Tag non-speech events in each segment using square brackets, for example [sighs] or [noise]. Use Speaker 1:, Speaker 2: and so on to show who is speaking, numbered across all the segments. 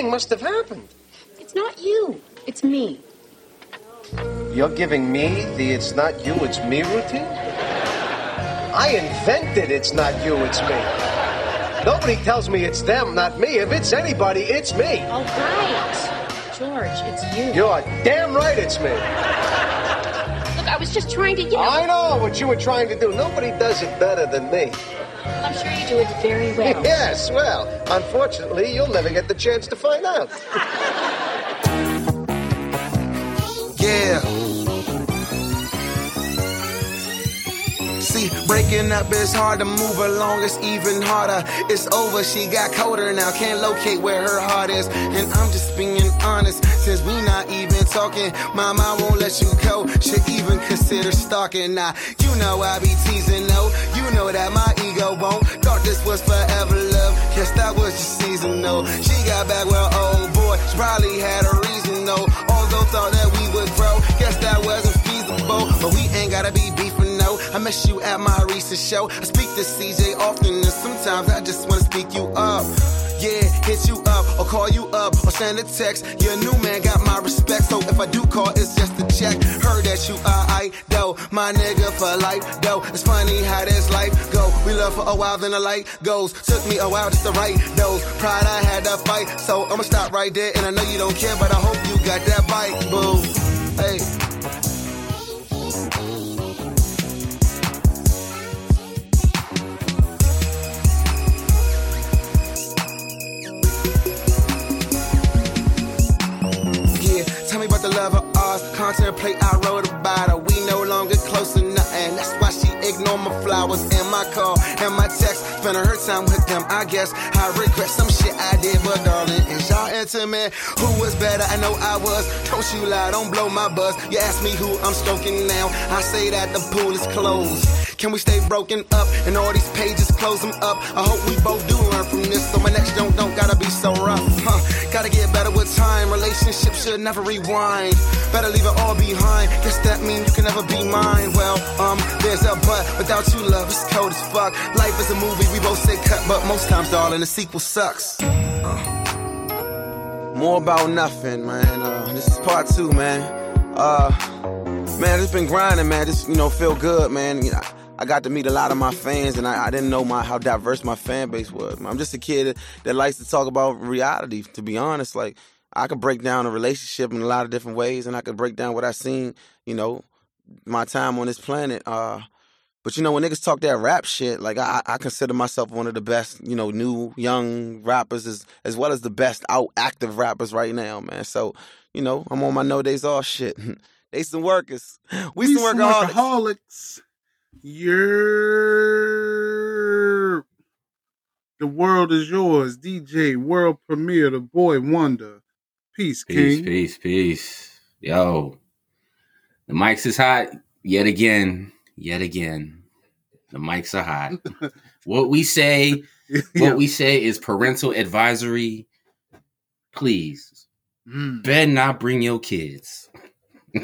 Speaker 1: Something must have happened.
Speaker 2: It's not you. It's me.
Speaker 1: You're giving me the it's not you, it's me routine? I invented it's not you, it's me. Nobody tells me it's them, not me. If it's anybody, it's me.
Speaker 2: All right. George, it's you.
Speaker 1: You're damn right it's me.
Speaker 2: Look, I was just trying to, you know.
Speaker 1: I know what you were trying to do. Nobody does it better than me.
Speaker 2: I'm sure you do it very well. [laughs]
Speaker 1: yes, well, unfortunately, you'll never get the chance to find out. [laughs]
Speaker 3: Yeah. See, breaking up is hard to move along, it's even harder. It's over, she got colder now, can't locate where her heart is. And I'm just being honest, since we not even talking, my mind won't let you go. Should even consider stalking. Now, you know I be teasing, no. You know that my ego won't. Thought this was forever love, guess that was just seasonal. She got back with well, oh boy, she probably had a reason though. Although thought that we would grow, guess that wasn't But we ain't gotta be beefing, no. I miss you at my recent show. I speak to CJ often, and sometimes I just wanna speak you up. Yeah, hit you up or call you up or send a text. Your new man got my respect, so if I do call, it's just a check. Heard that you are I though, my nigga for life though. It's funny how this life go. We love for a while, then the light goes. Took me a while just to write those. Pride I had to fight, so I'ma stop right there. And I know you don't care, but I hope you got that bite, boo. Hey. Contemplate, I wrote about her. We no longer close to nothing. That's why ignore my flowers and my call and my text. Spending her time with them, I guess. I regret some shit I did, but darling, is y'all intimate? Who was better? I know I was. Don't you lie, don't blow my buzz. You ask me who I'm stroking now. I say that the pool is closed. Can we stay broken up and all these pages close them up? I hope we both do learn from this, so my next don't don't gotta be so rough. Huh? Gotta get better with time. Relationships should never rewind. Better leave it all behind. Guess that mean you can never be mine. Well, um, there's a but. Without you, love, it's cold as fuck. Life is a movie, we both say cut, but most times, darling, the sequel sucks. Uh, more about nothing, man. Uh, this is part two, man. Uh, man, it's been grinding, man. Just you know, feel good, man. You know, I got to meet a lot of my fans, and I, I didn't know my how diverse my fan base was. I'm just a kid that likes to talk about reality. To be honest, like I could break down a relationship in a lot of different ways, and I could break down what I seen. You know, my time on this planet. Uh, but you know, when niggas talk that rap shit, like I, I consider myself one of the best, you know, new young rappers as as well as the best out active rappers right now, man. So, you know, I'm on my no days off shit. [laughs] they some workers. [laughs] We,
Speaker 4: We
Speaker 3: some
Speaker 4: some
Speaker 3: workaholics.
Speaker 4: workaholics. You're the world is yours. DJ World Premiere, the boy wonder. Peace,
Speaker 5: Peace,
Speaker 4: King.
Speaker 5: peace, peace. Yo, the mics is hot yet again, yet again. The mics are hot. [laughs] what we say, [laughs] what we say is parental advisory. Please,
Speaker 4: Mm,
Speaker 5: better not bring your kids. [laughs]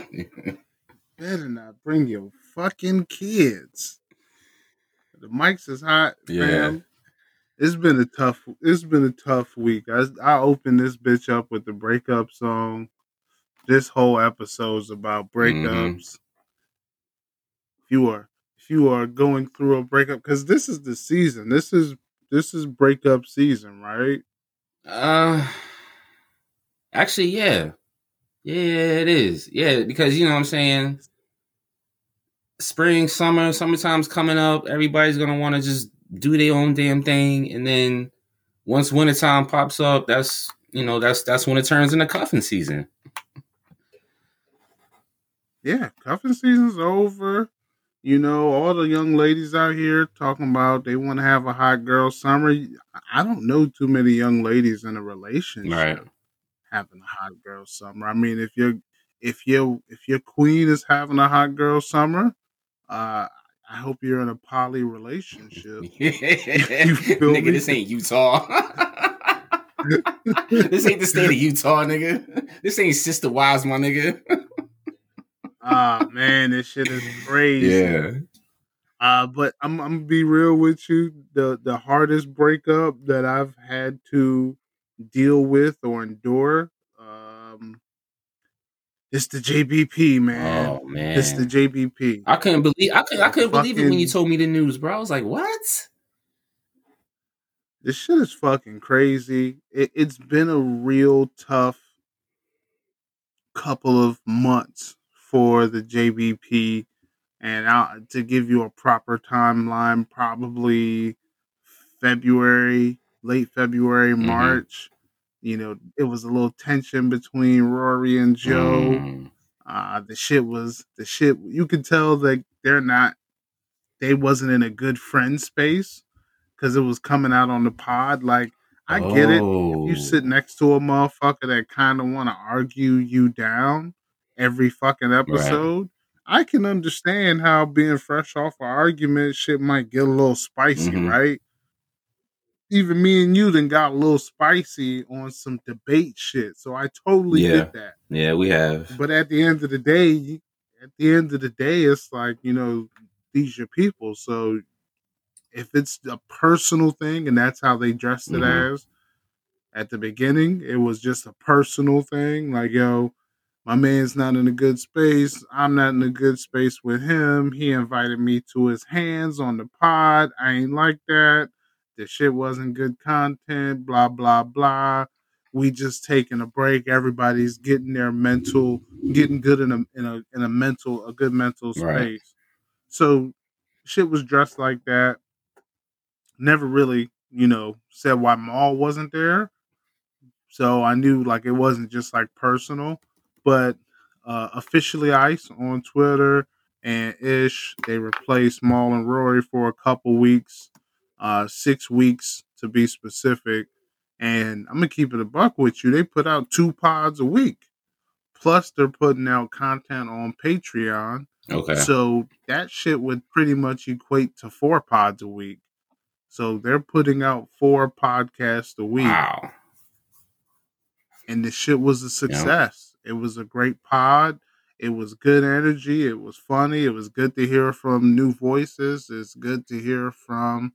Speaker 4: better not bring your fucking kids. The mics is hot,
Speaker 5: Yeah.
Speaker 4: fam. It's been a tough. It's been a tough week. I I opened this bitch up with the breakup song. This whole episode's about breakups. If you are if you are going through a breakup, because this is the season. This is this is breakup season, right?
Speaker 5: Uh, actually, yeah, yeah, it is. Yeah, because you know what I'm saying. Spring, summer, summertime's coming up. Everybody's gonna want to just do their own damn thing, and then once wintertime pops up, that's you know that's that's when it turns into cuffing season.
Speaker 4: Yeah, cuffing season's over. You know, all the young ladies out here talking about they want to have a hot girl summer. I don't know too many young ladies in a relationship
Speaker 5: Right.
Speaker 4: having a hot girl summer. I mean, if you're if you if your queen is having a hot girl summer, uh, I hope you're in a poly relationship. [laughs] feel
Speaker 5: nigga,
Speaker 4: me?
Speaker 5: this ain't Utah. [laughs] [laughs] this ain't the state of Utah, nigga. This ain't Sister Wives, my nigga.
Speaker 4: Ah man, this shit is crazy.
Speaker 5: Yeah.
Speaker 4: Uh, but I'm I'm gonna be real with you. The the hardest breakup that I've had to deal with or endure. Um, it's the JBP, man.
Speaker 5: Oh man,
Speaker 4: It's the JBP.
Speaker 5: I couldn't believe I couldn't I couldn't believe it when you told me the news, bro. I was like, what?
Speaker 4: This shit is fucking crazy. It, it's been a real tough couple of months for the JBP, and I'll, to give you a proper timeline, probably February, late February,
Speaker 5: Mhm.
Speaker 4: March. You know, it was a little tension between Rory and Joe.
Speaker 5: Mm,
Speaker 4: Uh, the shit was the shit. You could tell that they're not. They wasn't in a good friend space because it was coming out on the pod. Like I get it. If
Speaker 5: oh.
Speaker 4: you sit next to a motherfucker that kind of want to argue you down every fucking episode, I can understand how being fresh off an argument, shit might get a little spicy,
Speaker 5: Mhm.
Speaker 4: right? Even me and you then got a little spicy on some debate shit. So I totally
Speaker 5: Yeah.
Speaker 4: get that.
Speaker 5: Yeah, we have.
Speaker 4: But at the end of the day, at the end of the day, it's like you know these your people. So if it's a personal thing, and that's how they dressed it
Speaker 5: Mhm.
Speaker 4: as at the beginning, it was just a personal thing. Like yo, my man's not in a good space. I'm not in a good space with him. He invited me to his hands on the pod. I ain't like that. The shit wasn't good content. Blah blah blah we just taking a break. Everybody's getting their mental, getting good in a in a in a mental, a good mental space.
Speaker 5: Right.
Speaker 4: So shit was dressed like that. Never really, you know, said why Mal wasn't there. So I knew like it wasn't just like personal, but uh officially Ice on Twitter and Ish, they replaced Mal and Rory for a couple weeks, uh six weeks to be specific. And I'm gonna keep it a buck with you. They put out two pods a week. Plus they're putting out content on Patreon.
Speaker 5: Okay.
Speaker 4: So that shit would pretty much equate to four pods a week. So they're putting out four podcasts a week
Speaker 5: wow.
Speaker 4: and the shit was a success. It was a great pod. It was good energy. It was funny. It was good to hear from new voices. It's good to hear from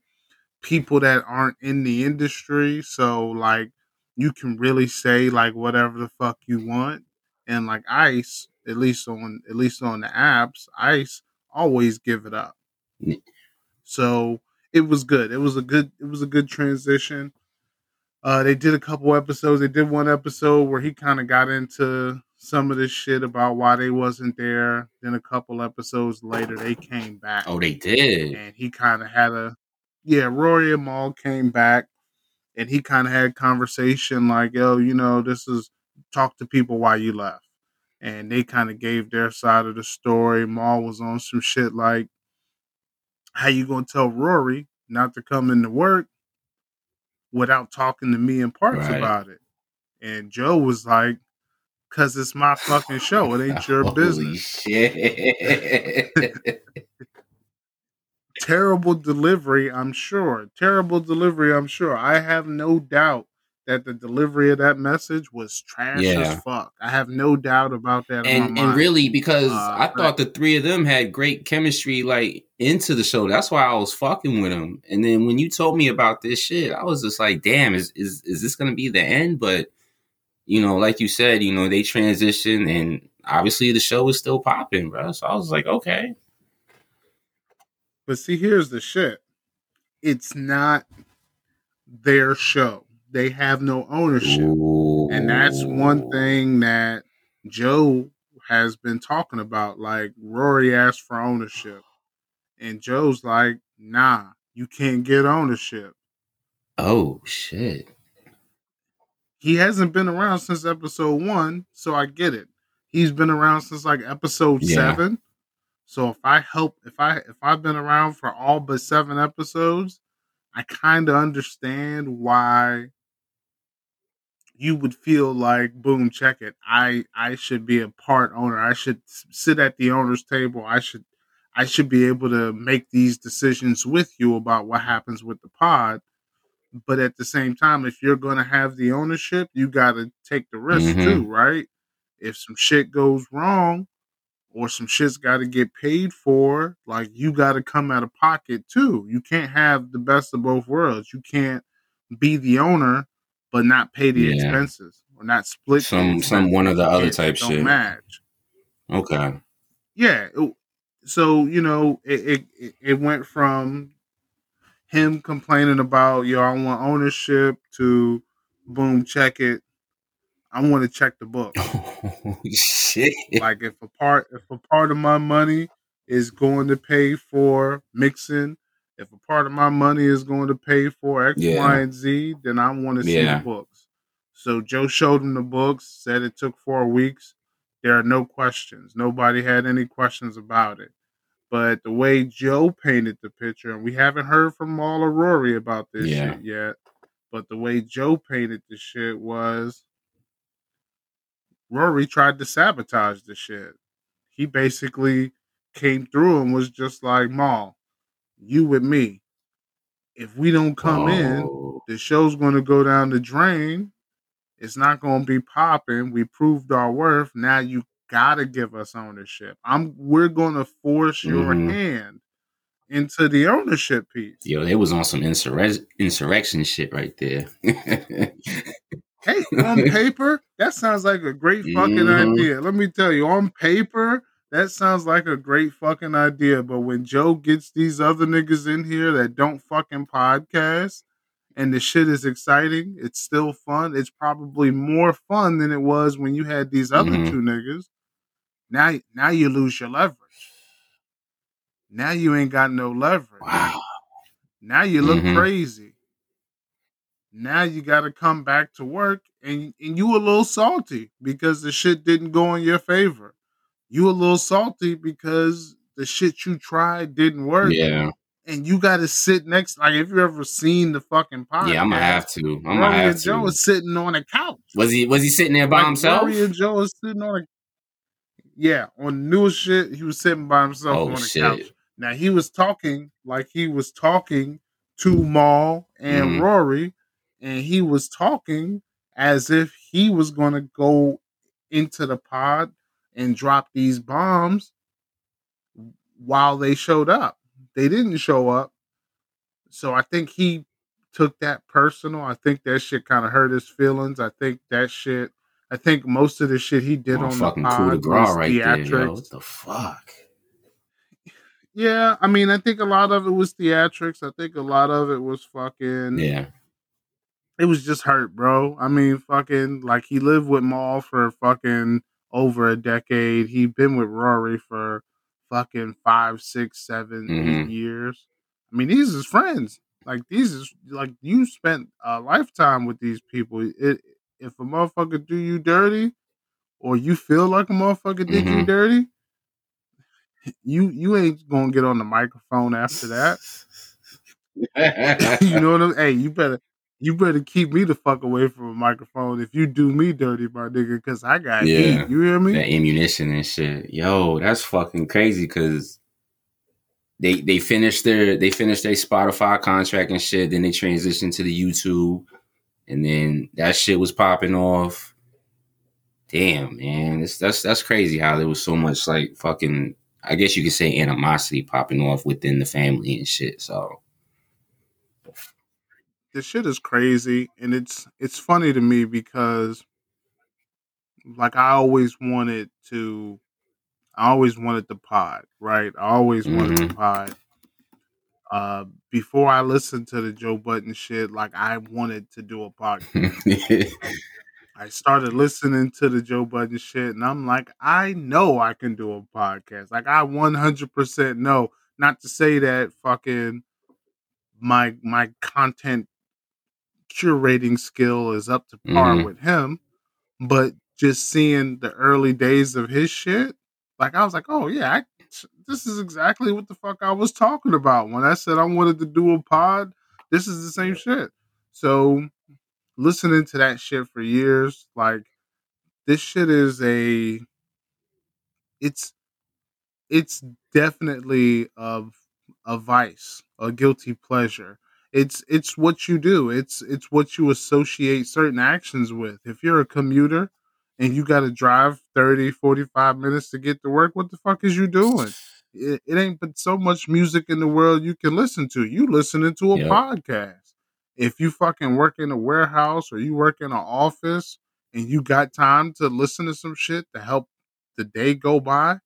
Speaker 4: people that aren't in the industry. So like you can really say like whatever the fuck you want. And like Ice, at least on at least on the apps, Ice always give it up. So it was good. It was a good it was a good transition. Uh, they did a couple episodes. They did one episode where he kind of got into some of this shit about why they wasn't there. Then a couple episodes later, they came back,
Speaker 5: Oh, they did.
Speaker 4: and he kind of had a yeah. Rory and Mal came back, and he kind of had conversation like, "Yo, you know, this is talk to people why you left," and they kind of gave their side of the story. Mal was on some shit like, "How you gonna tell Rory not to come into work?" Without talking to me in parts
Speaker 5: Right.
Speaker 4: about it. And Joe was like, "Cause it's my fucking show. It ain't your [laughs] business."
Speaker 5: shit. [laughs]
Speaker 4: Terrible delivery, I'm sure. Terrible delivery, I'm sure. I have no doubt that the delivery of that message was trash
Speaker 5: Yeah.
Speaker 4: as fuck. I have no doubt about that.
Speaker 5: and and really because
Speaker 4: Uh,
Speaker 5: I thought the three of them had great chemistry like into the show. That's why I was fucking with them. And then when you told me about this shit, I was just like, damn, is is is this gonna be the end? But you know, like you said, you know, they transitioned and obviously the show is still popping, bro. So I was like, okay.
Speaker 4: But see, here's the shit. It's not their show. They have no ownership. And that's one thing that Joe has been talking about. Like Rory asked for ownership. And Joe's like, nah, you can't get ownership.
Speaker 5: Oh shit.
Speaker 4: He hasn't been around since episode one, so I get it. He's been around since like episode
Speaker 5: Yeah.
Speaker 4: seven. So if I help if I if I've been around for all but seven episodes, I kind of understand why you would feel like boom check it. I i should be a part owner. I should sit at the owner's table. I should i should be able to make these decisions with you about what happens with the pod. But at the same time if you're going to have the ownership you got to take the risk
Speaker 5: Mhm.
Speaker 4: too right? If some shit goes wrong or some shit's got to get paid for like you got to come out of pocket too. You can't have the best of both worlds. You can't be the owner but not pay the
Speaker 5: Yeah.
Speaker 4: expenses or not split
Speaker 5: Some some one of the other type
Speaker 4: don't
Speaker 5: shit.
Speaker 4: match.
Speaker 5: Okay.
Speaker 4: Yeah. it- so you know, it, it it- it went from him complaining about yo, I want ownership to boom, check it. I want to check the book. [laughs]
Speaker 5: Oh, shit.
Speaker 4: like if a part if a part of my money is going to pay for mixing, if a part of my money is going to pay for X, Y,
Speaker 5: Yeah.
Speaker 4: and Z, then I want to see
Speaker 5: Yeah.
Speaker 4: the books. So Joe showed him the books, said it took four weeks. There are no questions. Nobody had any questions about it. But the way Joe painted the picture, and we haven't heard from Mal or Rory about this
Speaker 5: Yeah.
Speaker 4: shit yet, but the way Joe painted the shit was Rory tried to sabotage the shit. He basically came through and was just like, Mal, you with me. If we don't come in,
Speaker 5: Oh.
Speaker 4: the show's going to go down the drain. It's not going to be popping. We proved our worth. Now you got to give us ownership. I'm. We're going to force your
Speaker 5: Mhm.
Speaker 4: hand into the ownership piece.
Speaker 5: Yo, they was on some insurre- insurrection shit right there.
Speaker 4: Hey, [laughs] on paper, that sounds like a great fucking
Speaker 5: Mhm.
Speaker 4: idea. Let me tell you, on paper, that sounds like a great fucking idea. But when Joe gets these other niggas in here that don't fucking podcast and the shit is exciting, it's still fun. It's probably more fun than it was when you had these other
Speaker 5: Mhm.
Speaker 4: two niggas. Now, now you lose your leverage. Now you ain't got no leverage.
Speaker 5: wow.
Speaker 4: Now you look
Speaker 5: Mhm.
Speaker 4: crazy. Now you got to come back to work, and and you a little salty because the shit didn't go in your favor. You a little salty because the shit you tried didn't work,
Speaker 5: Yeah.
Speaker 4: and you got to sit next. Like if you ever seen the fucking podcast,
Speaker 5: Yeah, I'm gonna have to. I'm
Speaker 4: Rory
Speaker 5: gonna have
Speaker 4: and Joe
Speaker 5: to.
Speaker 4: is sitting on a couch.
Speaker 5: Was he was he sitting there by
Speaker 4: Like,
Speaker 5: himself?
Speaker 4: Rory and Joe is sitting on a yeah on new shit. He was sitting by himself
Speaker 5: Oh
Speaker 4: on a
Speaker 5: shit.
Speaker 4: couch. Now he was talking like he was talking to Mal and
Speaker 5: Mhm.
Speaker 4: Rory, and he was talking as if he was going to go into the pod and drop these bombs while they showed up. They didn't show up, so I think he took that personal. I think that shit kind of hurt his feelings. I think that shit. I think most of the shit he did
Speaker 5: Oh,
Speaker 4: on the
Speaker 5: fucking coup de
Speaker 4: pod
Speaker 5: grace
Speaker 4: was
Speaker 5: right there, yo.
Speaker 4: theatrics.
Speaker 5: What the fuck?
Speaker 4: Yeah, I mean, I think a lot of it was theatrics. I think a lot of it was fucking.
Speaker 5: Yeah.
Speaker 4: It was just hurt, bro. I mean, fucking, like he lived with Mal for fucking over a decade. He been with Rory for fucking five, six, seven, eight
Speaker 5: Mhm.
Speaker 4: years. I mean, these is friends. Like these is like you spent a lifetime with these people. It if a motherfucker do you dirty, or you feel like a motherfucker did you
Speaker 5: Mhm.
Speaker 4: dirty, you you ain't gonna get on the microphone after that. [laughs] you know what I'm Hey, you better you better keep me the fuck away from a microphone if you do me dirty, my nigga, because I got
Speaker 5: Yeah.
Speaker 4: heat. You hear me?
Speaker 5: that ammunition and shit. Yo, that's fucking crazy because they they finished their they finished their Spotify contract and shit. Then they transitioned to the YouTube, and then that shit was popping off. Damn, man, it's, that's that's crazy how there was so much like fucking. I guess you could say animosity popping off within the family and shit. So
Speaker 4: This shit is crazy, and it's it's funny to me because, like, I always wanted to, I always wanted the pod, right? I always wanted the pod. Uh, before I listened to the Joe Budden shit, like I wanted to do a podcast. [laughs] I started listening to the Joe Budden shit, and I'm like, I know I can do a podcast. Like, I 100% know. Not to say that fucking my my content curating skill is up to par
Speaker 5: Mhm.
Speaker 4: with him, but just seeing the early days of his shit, like I was like, oh yeah, I, this is exactly what the fuck I was talking about when I said I wanted to do a pod. This is the same shit. So listening to that shit for years, like this shit is a it's it's definitely of a vice, a guilty pleasure. It's it's what you do. It's it's what you associate certain actions with. If you're a commuter and you got to drive 30, 45 minutes to get to work, what the fuck is you doing? It, it ain't but so much music in the world you can listen to. You listening to a
Speaker 5: Yep.
Speaker 4: podcast. if you fucking work in a warehouse or you work in an office and you got time to listen to some shit to help the day go by,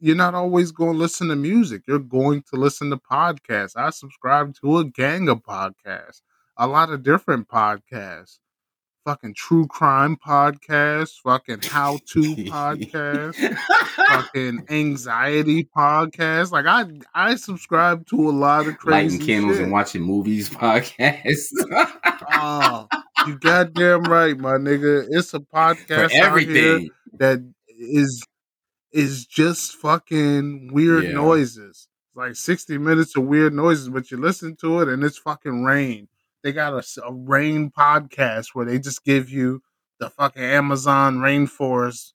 Speaker 4: you're not always going to listen to music. You're going to listen to podcasts. I subscribe to a gang of podcasts, a lot of different podcasts. Fucking true crime podcasts, fucking how to podcasts, fucking [laughs] anxiety podcasts. Like I, I subscribe to a lot of crazy
Speaker 5: Lighting candles
Speaker 4: shit.
Speaker 5: and watching movies [laughs] podcasts.
Speaker 4: Oh, you goddamn right, my nigga. It's a podcast
Speaker 5: For
Speaker 4: out here
Speaker 5: everything.
Speaker 4: that is is just fucking weird
Speaker 5: Yeah.
Speaker 4: noises. Like 60 minutes of weird noises, but you listen to it and it's fucking rain. They got a rain podcast where they just give you the fucking Amazon rainforest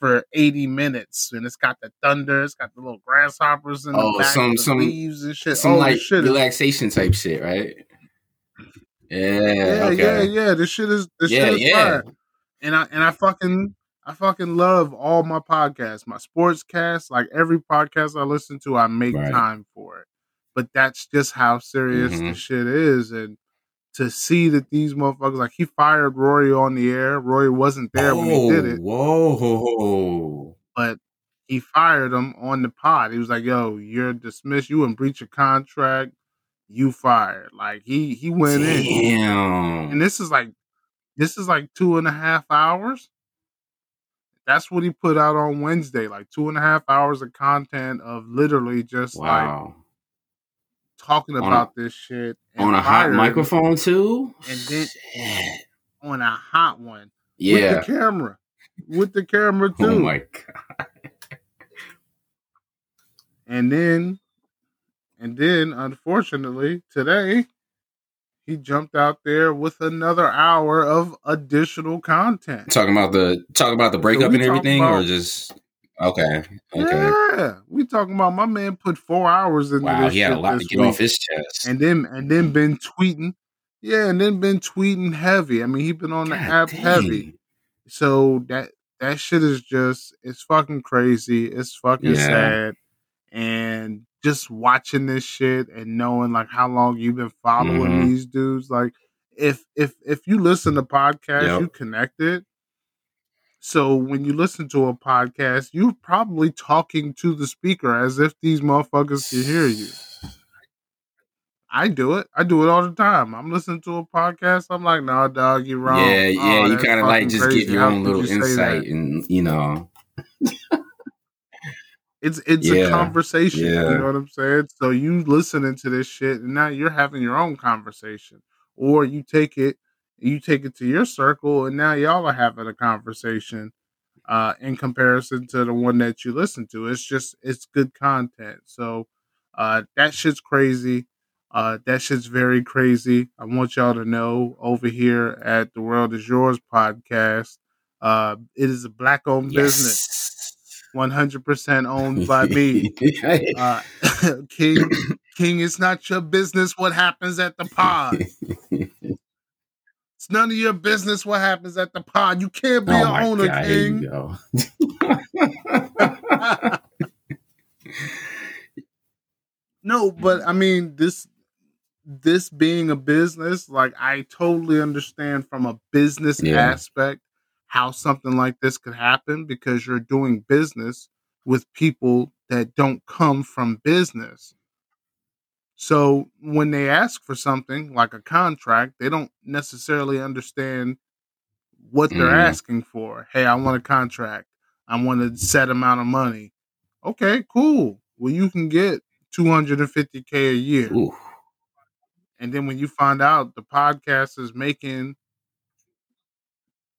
Speaker 4: for 80 minutes and it's got the thunder, it's got the little grasshoppers in the
Speaker 5: Oh,
Speaker 4: back,
Speaker 5: some-
Speaker 4: the
Speaker 5: some-
Speaker 4: leaves and shit.
Speaker 5: Some
Speaker 4: oh,
Speaker 5: like
Speaker 4: the shit is
Speaker 5: relaxation type shit, right? Yeah.
Speaker 4: Yeah,
Speaker 5: okay.
Speaker 4: yeah, yeah. This shit is this
Speaker 5: Yeah,
Speaker 4: shit is
Speaker 5: yeah.
Speaker 4: fire. And I and I fucking I fucking love all my podcasts, my sports cast, like every podcast I listen to, I make
Speaker 5: Right.
Speaker 4: time for it. But that's just how serious the
Speaker 5: Mhm.
Speaker 4: shit is. And to see that these motherfuckers like he fired Rory on the air. Rory wasn't there when he did it,
Speaker 5: Whoa.
Speaker 4: but he fired him on the pod. He was like, "Yo, you're dismissed. You in breach of contract. You fired." Like he he went in.
Speaker 5: Damn.
Speaker 4: and this is like this is like two and a half hours that's what he put out on wednesday like two and a half hours of content of literally just like talking
Speaker 5: On a-
Speaker 4: about this shit
Speaker 5: On a hot microphone too?
Speaker 4: And then-
Speaker 5: Shit.
Speaker 4: on a hot one
Speaker 5: Yeah.
Speaker 4: with the camera with the camera [laughs] oh too
Speaker 5: Oh my god.
Speaker 4: and then and then unfortunately today he jumped out there with another hour of additional content
Speaker 5: Talking about the talking about the breakup
Speaker 4: we
Speaker 5: and everything, or just okay, okay.
Speaker 4: Yeah, we talking about my man put four hours into
Speaker 5: Wow,
Speaker 4: this
Speaker 5: he had a
Speaker 4: shit
Speaker 5: lot to get
Speaker 4: week,
Speaker 5: off his chest.
Speaker 4: and then and then been tweeting. Yeah, and then been tweeting heavy. I mean, he been on the
Speaker 5: God
Speaker 4: app heavy. So that that shit is just it's fucking crazy. It's fucking
Speaker 5: Yeah.
Speaker 4: sad. And just watching this shit and knowing like how long you've been following
Speaker 5: Mhm.
Speaker 4: these dudes, like if if if you listen to podcasts,
Speaker 5: Yep.
Speaker 4: you connected. So when you listen to a podcast, you're probably talking to the speaker as if these motherfuckers can hear you. I do it. I do it all the time. I'm listening to a podcast. I'm like, nah, dog, you're wrong.
Speaker 5: Yeah, yeah.
Speaker 4: Oh,
Speaker 5: you kind of like just
Speaker 4: crazy.
Speaker 5: get your own little
Speaker 4: you
Speaker 5: insight, and you know,
Speaker 4: It's it's
Speaker 5: Yeah,
Speaker 4: a conversation.
Speaker 5: yeah.
Speaker 4: You know what I'm saying? So you listening to this shit, and now you're having your own conversation, or you take it, you take it to your circle, and now y'all are having a conversation. Uh, in comparison to the one that you listen to, it's just it's good content. So, uh, that shit's crazy. Uh, that shit's very crazy. I want y'all to know over here at the World Is Yours podcast, uh, it is a black owned business, one hundred percent owned by me. [laughs] Uh, [laughs] King, King, it's not your business what happens at the pod. It's none of your business what happens at the pod. You can't be
Speaker 5: oh
Speaker 4: an owner,
Speaker 5: god,
Speaker 4: King. [laughs] no, but I mean this this being a business, like I totally understand from a business
Speaker 5: Yeah.
Speaker 4: aspect how something like this could happen because you're doing business with people that don't come from business. So when they ask for something like a contract, they don't necessarily understand what they're
Speaker 5: Mhm.
Speaker 4: asking for. Hey, I want a contract. I want a set amount of money. Okay, cool. Well, you can get 250k a year.
Speaker 5: Ooh,
Speaker 4: And then when you find out the podcast is making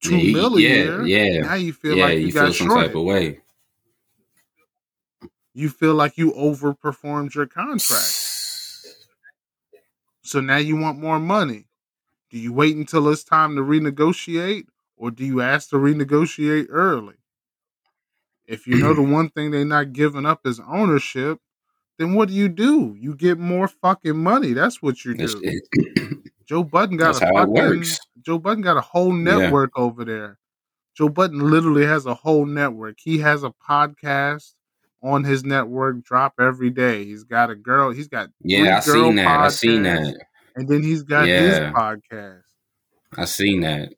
Speaker 4: two
Speaker 5: Yeah,
Speaker 4: mil a
Speaker 5: yeah, yeah.
Speaker 4: now you feel
Speaker 5: yeah,
Speaker 4: like you,
Speaker 5: you
Speaker 4: got
Speaker 5: feel some
Speaker 4: shorted.
Speaker 5: type of way.
Speaker 4: You feel like you overperformed your contract. So now you want more money. Do you wait until it's time to renegotiate or do you ask to renegotiate early? If you know the [clears throat] one thing they're not giving up is ownership, then what do you do? You get more fucking money. That's what you do. Joe Budden got
Speaker 5: That's
Speaker 4: a fucking. Joe Budden got a whole
Speaker 5: Yeah.
Speaker 4: network over there. Joe Budden literally has a whole network. He has a podcast on his network drop every day. He's got a girl. He's got
Speaker 5: yeah, I seen that. I seen that.
Speaker 4: and then he's got his podcast.
Speaker 5: I seen that.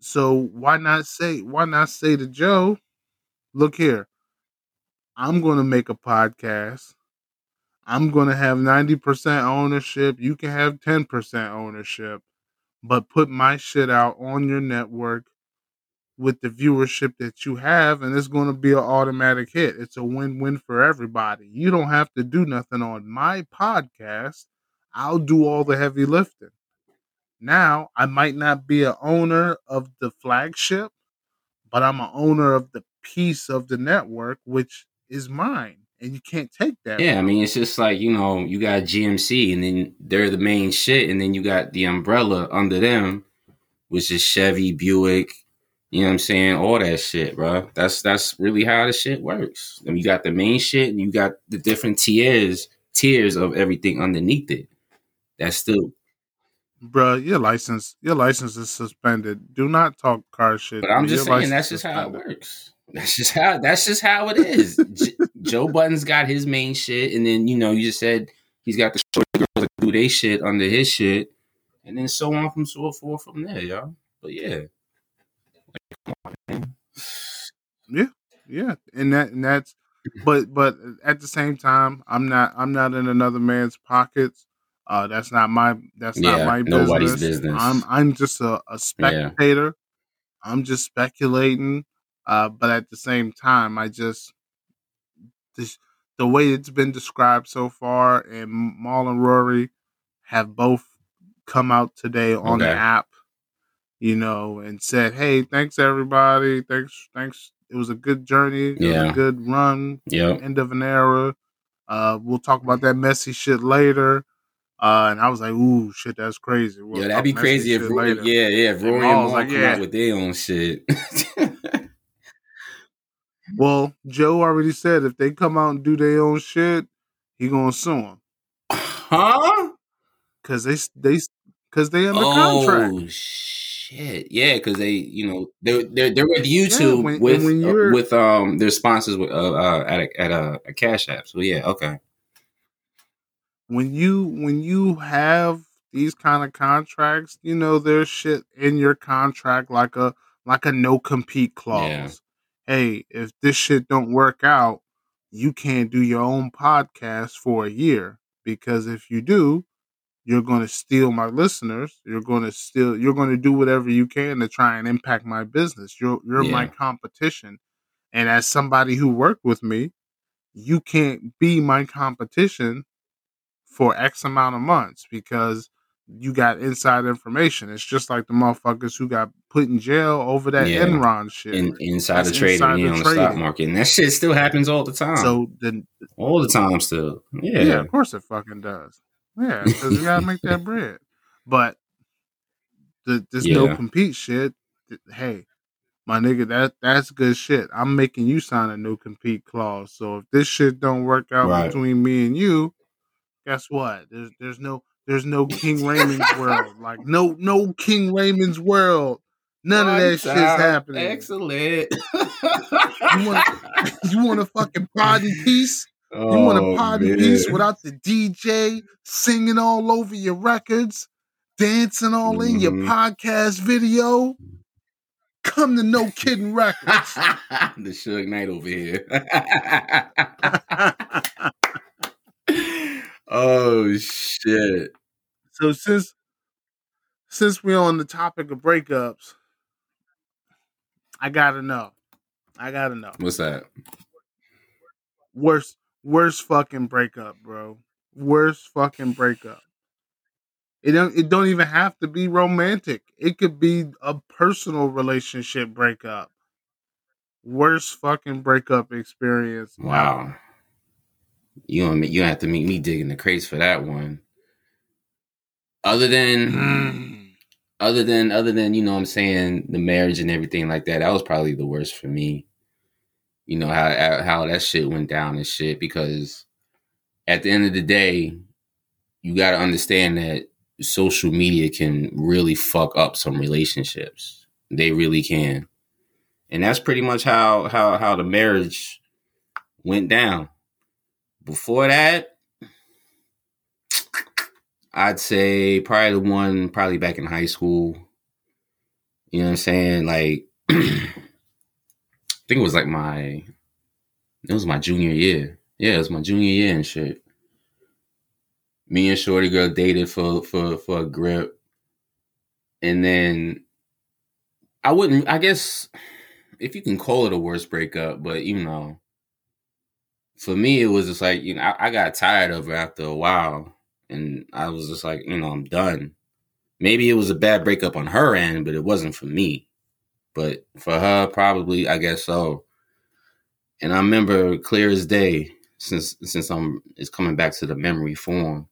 Speaker 4: So why not say why not say to Joe, look here, I'm gonna make a podcast. I'm gonna have 90% ownership. You can have 10% ownership, but put my shit out on your network with the viewership that you have, and it's gonna be an automatic hit. It's a win-win for everybody. You don't have to do nothing on my podcast. I'll do all the heavy lifting. Now, I might not be a owner of the flagship, but I'm an owner of the piece of the network, which is mine. And you can't take that.
Speaker 5: Yeah, I mean, it's just like you know, you got GMC, and then they're the main shit, and then you got the umbrella under them, which is Chevy, Buick. You know what I'm saying? All that shit, bro. That's that's really how the shit works. And you got the main shit, and you got the different tiers tiers of everything underneath it. That's still,
Speaker 4: Bro, your license your license is suspended. Do not talk car shit.
Speaker 5: but I'm
Speaker 4: Your
Speaker 5: just saying
Speaker 4: license
Speaker 5: that's just how it works. That's just how that's just how it is. J- Joe Budden's got his main shit, and then you know you just said he's got the short girls that do they shit under his shit, and then so on from so forth from there, y'all. But yeah,
Speaker 4: Yeah, yeah, and that and that's but but at the same time, I'm not I'm not in another man's pockets. Uh, that's not my that's not my
Speaker 5: nobody's
Speaker 4: business.
Speaker 5: business.
Speaker 4: I'm I'm just a, a spectator. I'm just speculating. Uh, but at the same time, I just this, the way it's been described so far, and Mal and Rory have both come out today on the app, you know, and said, "Hey, thanks everybody. Thanks, thanks. It was a good journey.
Speaker 5: Yeah.
Speaker 4: a good run.
Speaker 5: yep,
Speaker 4: End of an era. Uh, we'll talk about that messy shit later." Uh, and I was like, "Ooh, shit, that's crazy." We'll
Speaker 5: yeah, that'd be crazy if Rory, yeah, yeah, if
Speaker 4: And
Speaker 5: Rory and
Speaker 4: was
Speaker 5: Mal
Speaker 4: like,
Speaker 5: come
Speaker 4: "Yeah."
Speaker 5: out with their own shit. [laughs]
Speaker 4: Well, Joe already said if they come out and do their own shit, he gonna sue them
Speaker 5: huh?
Speaker 4: because they they because they under contract.
Speaker 5: Oh shit! Yeah, because they, you know, they're they're, they're with YouTube
Speaker 4: when-
Speaker 5: with
Speaker 4: when
Speaker 5: uh, with um their sponsors with uh, uh at a, at a, a Cash App. So yeah, okay,
Speaker 4: when you when you have these kind of contracts, you know there's shit in your contract like a like a no compete clause.
Speaker 5: Yeah.
Speaker 4: Hey, if this shit don't work out, you can't do your own podcast for a year because if you do, you're going to steal my listeners. You're going to steal. You're going to do whatever you can to try and impact my business. You're you're my competition, and as somebody who worked with me, you can't be my competition for X amount of months because you got inside information. It's just like the motherfuckers who got put in jail over that
Speaker 5: Yeah.
Speaker 4: Enron shit.
Speaker 5: in insider
Speaker 4: That's
Speaker 5: trading you know, on the stock market, and that shit still happens all the time.
Speaker 4: so then,
Speaker 5: all the time, still.
Speaker 4: yeah.
Speaker 5: Yeah,
Speaker 4: of course it fucking does. Yeah, because you gotta make that bread. But the this no compete shit. Hey, my nigga, that that's good shit. I'm making you sign a no compete clause. So if this shit don't work out
Speaker 5: Right.
Speaker 4: between me and you, guess what? There's there's no there's no King Raymond's world. Like no no King Raymond's world. None of that shit's happening.
Speaker 5: Excellent.
Speaker 4: You want [laughs] you want a fucking pod in peace? You want
Speaker 5: Oh,
Speaker 4: a pod in peace without the DJ singing all over your records, dancing all in your
Speaker 5: Mhm.
Speaker 4: podcast video? Come to No Kidding Records. [laughs]
Speaker 5: the Suge Knight over here. [laughs] oh shit!
Speaker 4: so since since we're on the topic of breakups, I gotta know. I gotta know.
Speaker 5: What's that?
Speaker 4: Worst worst fucking breakup, bro. Worst fucking breakup. It don't it don't even have to be romantic. It could be a personal relationship breakup. Worst fucking breakup experience.
Speaker 5: Wow. You gonna you gonna have to make me dig in the crates for that one. Other than
Speaker 4: Mm.
Speaker 5: Other than other than you know I'm saying the marriage and everything like that that was probably the worst for me. You know how how that shit went down and shit because at the end of the day you got to understand that social media can really fuck up some relationships. They really can. And that's pretty much how how how the marriage went down. Before that I'd say probably the one probably back in high school. You know what I'm saying? Like [clears throat] I think it was like my it was my junior year. Yeah, it was my junior year and shit. Me and Shorty girl dated for for for a grip. And then I wouldn't I guess if you can call it a worst breakup, but you know, for me it was just like, you know, I, I got tired of her after a while. And I was just like, you know, I'm done. Maybe it was a bad breakup on her end, but it wasn't for me. But for her, probably, I guess so. And I remember clear as day, since since I'm it's coming back to the memory form.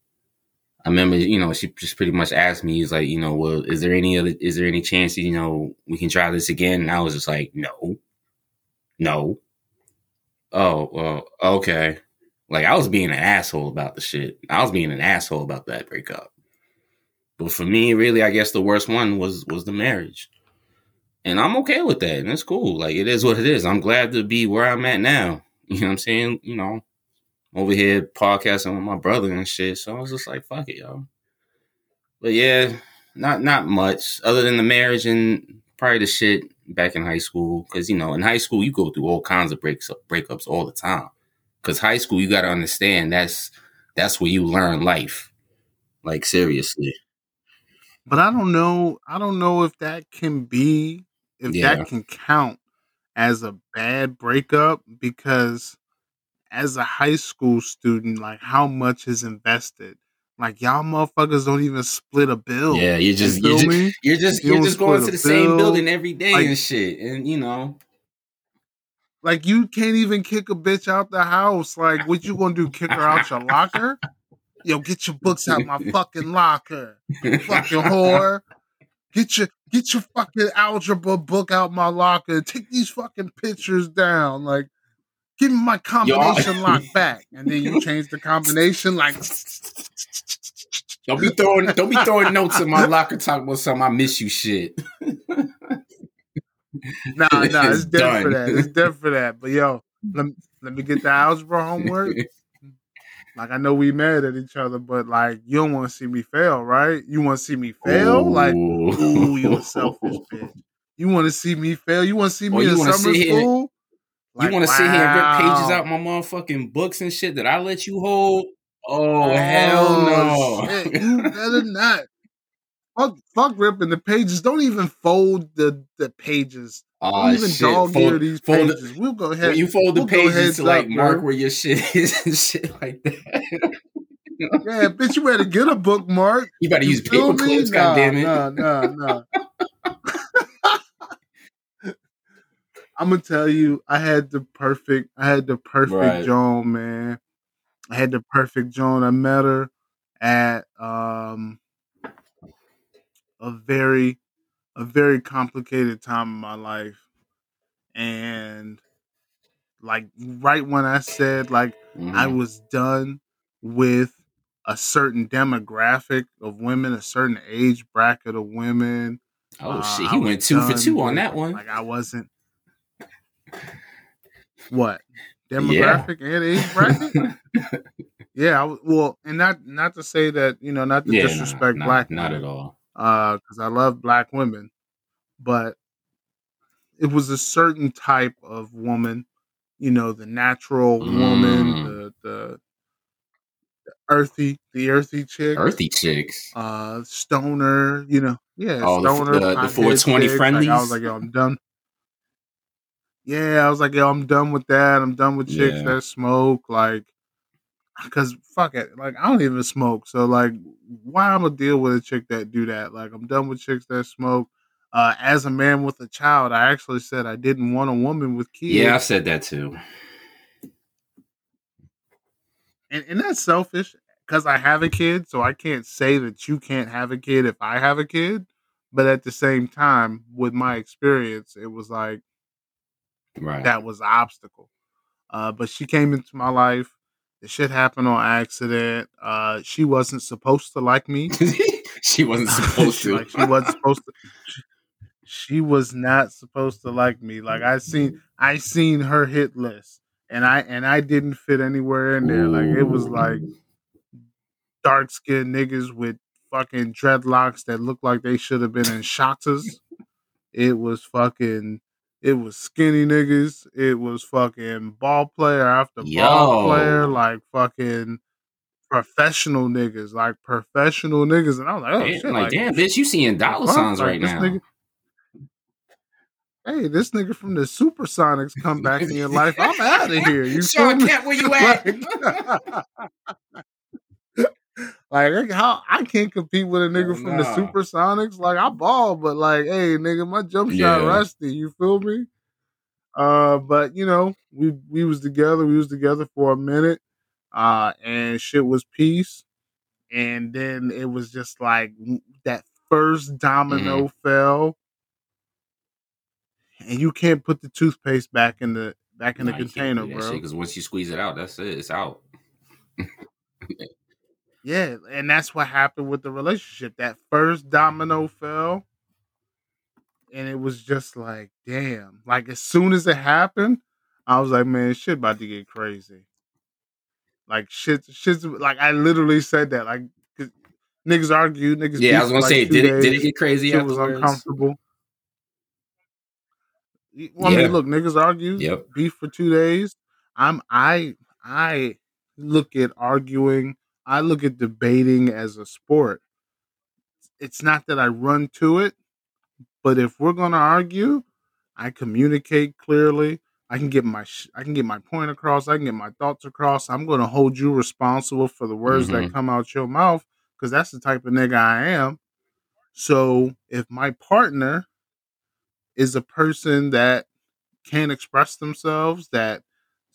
Speaker 5: I remember, you know, she just pretty much asked me, he's like, you know, well, is there any other, is there any chance, you know, we can try this again? And I was just like, no, no. Oh, well, okay. Like I was being an asshole about the shit. I was being an asshole about that breakup. But for me, really, I guess the worst one was was the marriage. And I'm okay with that. And it's cool. Like it is what it is. I'm glad to be where I'm at now. [laughs] You know what I'm saying? You know, over here podcasting with my brother and shit. So I was just like, fuck it, yo. But yeah, not not much other than the marriage and probably the shit back in high school. Cause you know, in high school you go through all kinds of breaks breakups all the time. Cause high school you gotta understand that's that's where you learn life. Like seriously.
Speaker 4: But I don't know. I don't know if that can be if
Speaker 5: Yeah.
Speaker 4: that can count as a bad breakup because as a high school student, like how much is invested? Like y'all motherfuckers don't even split a bill.
Speaker 5: Yeah, you just you just,
Speaker 4: me?
Speaker 5: you're just
Speaker 4: You
Speaker 5: you're just going to the same building every day
Speaker 4: Like-
Speaker 5: and shit. And you know,
Speaker 4: Like you can't even kick a bitch out the house. Like what you gonna do? Kick her out your locker? Yo, get your books out my fucking locker. fucking whore. Get your get your fucking algebra book out my locker. Take these fucking pictures down. Like, give me my combination lock [laughs] back. And then you change the combination like
Speaker 5: don't be throwing don't be throwing notes in my locker talking about some I miss you shit. [laughs] [laughs]
Speaker 4: nah, nah, it's
Speaker 5: It's
Speaker 4: dead for that. It's dead for that. But yo, let, let me get the algebra homework. [laughs] Like I know we mad at each other, but like you don't want to see me fail, right? You want to see me fail? Like, ooh, you a selfish bitch. You want to see me fail? You want to see me
Speaker 5: you
Speaker 4: in summer
Speaker 5: sit here-
Speaker 4: school?
Speaker 5: you want to sit here and rip pages out my motherfucking books and shit that I let you hold? Oh, oh hell no!
Speaker 4: shit, you better not. Fuck, fuck ripping the pages. Don't even fold the, the pages.
Speaker 5: oh
Speaker 4: Don't even
Speaker 5: shit!
Speaker 4: dog ear
Speaker 5: Fold,
Speaker 4: these
Speaker 5: fold the-
Speaker 4: pages. we'll go ahead.
Speaker 5: when you fold the
Speaker 4: we'll go
Speaker 5: pages to like
Speaker 4: up,
Speaker 5: mark
Speaker 4: bro.
Speaker 5: where your shit [laughs] is and shit like that.
Speaker 4: Yeah, bitch, you better get a bookmark.
Speaker 5: You better
Speaker 4: You
Speaker 5: use paper clips,
Speaker 4: Nah,
Speaker 5: goddamn it.
Speaker 4: Nah, nah, nah. [laughs] I'm gonna tell you, I had the perfect, I had the perfect
Speaker 5: Right.
Speaker 4: Joan, man. I had the perfect Joan. I met her at um a very, a very complicated time in my life, and like right when I said like I
Speaker 5: Mhm.
Speaker 4: was done with a certain demographic of women, a certain age bracket of women.
Speaker 5: Oh
Speaker 4: Uh,
Speaker 5: shit! He went two for two on
Speaker 4: with-
Speaker 5: that one.
Speaker 4: Like I wasn't what demographic and age bracket. [laughs] yeah, I, well, and not not to say that you know not to
Speaker 5: yeah,
Speaker 4: disrespect
Speaker 5: nah,
Speaker 4: black
Speaker 5: not
Speaker 4: women,
Speaker 5: at all.
Speaker 4: Because I love black women, but it was a certain type of woman, you know, the natural woman,
Speaker 5: Mm.
Speaker 4: the, the the earthy, the earthy chick,
Speaker 5: Earthy chicks.
Speaker 4: uh, stoner, you know, yeah,
Speaker 5: Oh,
Speaker 4: stoner,
Speaker 5: the- the
Speaker 4: pothead
Speaker 5: 420
Speaker 4: chicks. Like, I was like, yo, I'm done. Yeah, I was like, yo, I'm done with that. I'm done with chicks
Speaker 5: Yeah.
Speaker 4: that smoke, like, cause fuck it, like I don't even smoke, so like, why I'm gonna deal with a chick that do that? Like, I'm done with chicks that smoke. Uh, as a man with a child, I actually said I didn't want a woman with kids.
Speaker 5: Yeah, I said that too.
Speaker 4: and, and that's selfish because I have a kid, so I can't say that you can't have a kid if I have a kid. But at the same time, with my experience, it was like
Speaker 5: Right.
Speaker 4: that was the obstacle. Uh, but she came into my life. The shit happened on accident. Uh, she wasn't supposed to like me. [laughs]
Speaker 5: she wasn't [laughs] supposed to.
Speaker 4: like she wasn't supposed to. She, she was not supposed to like me. Like I seen, I seen her hit list, and I and I didn't fit anywhere in there. Like it was like dark skinned niggas with fucking dreadlocks that look like they should have been in Shottas. It was fucking it was skinny niggas. It was fucking ball player after ball
Speaker 5: Yo.
Speaker 4: player, like fucking professional niggas, like professional niggas. And I was like, oh
Speaker 5: Damn,
Speaker 4: shit,
Speaker 5: like,
Speaker 4: like,
Speaker 5: damn, bitch, you seeing dollar signs
Speaker 4: Like,
Speaker 5: right now.
Speaker 4: nigga- hey, this nigga from the Supersonics come back in your life. I'm out of [laughs] here. You Shawn?
Speaker 5: Kemp, where you [laughs] at? [laughs]
Speaker 4: Like, how I can't compete with a nigga
Speaker 5: Oh,
Speaker 4: from the. Supersonics. Like I ball, but like, hey, nigga, my jump shot
Speaker 5: Yeah.
Speaker 4: rusty. You feel me? Uh, but you know, we we was together. We was together for a minute. Uh, and shit was peace. And then it was just like that first domino
Speaker 5: Mm-hmm.
Speaker 4: fell, and you can't put the toothpaste back in the back in
Speaker 5: Nah,
Speaker 4: the container, bro.
Speaker 5: Because once you squeeze it out, that's it. It's out. [laughs]
Speaker 4: Yeah, and that's what happened with the relationship. That first domino fell, and it was just like, damn. Like as soon as it happened, I was like, man, shit about to get crazy. Like shit, shit's like I literally said that. Like 'cause niggas argue, niggas.
Speaker 5: Yeah, I was gonna
Speaker 4: like,
Speaker 5: say, did it did it get crazy
Speaker 4: It was uncomfortable. Well, I
Speaker 5: Yeah.
Speaker 4: mean, look, niggas argue,
Speaker 5: Yep.
Speaker 4: beef for two days. I'm I I look at arguing, I look at debating as a sport. It's not that I run to it, but if we're gonna argue, I communicate clearly. I can get my sh- I can get my point across. I can get my thoughts across. I'm gonna hold you responsible for the words that
Speaker 5: Mhm.
Speaker 4: come out your mouth because that's the type of nigga I am. So if my partner is a person that can't express themselves, that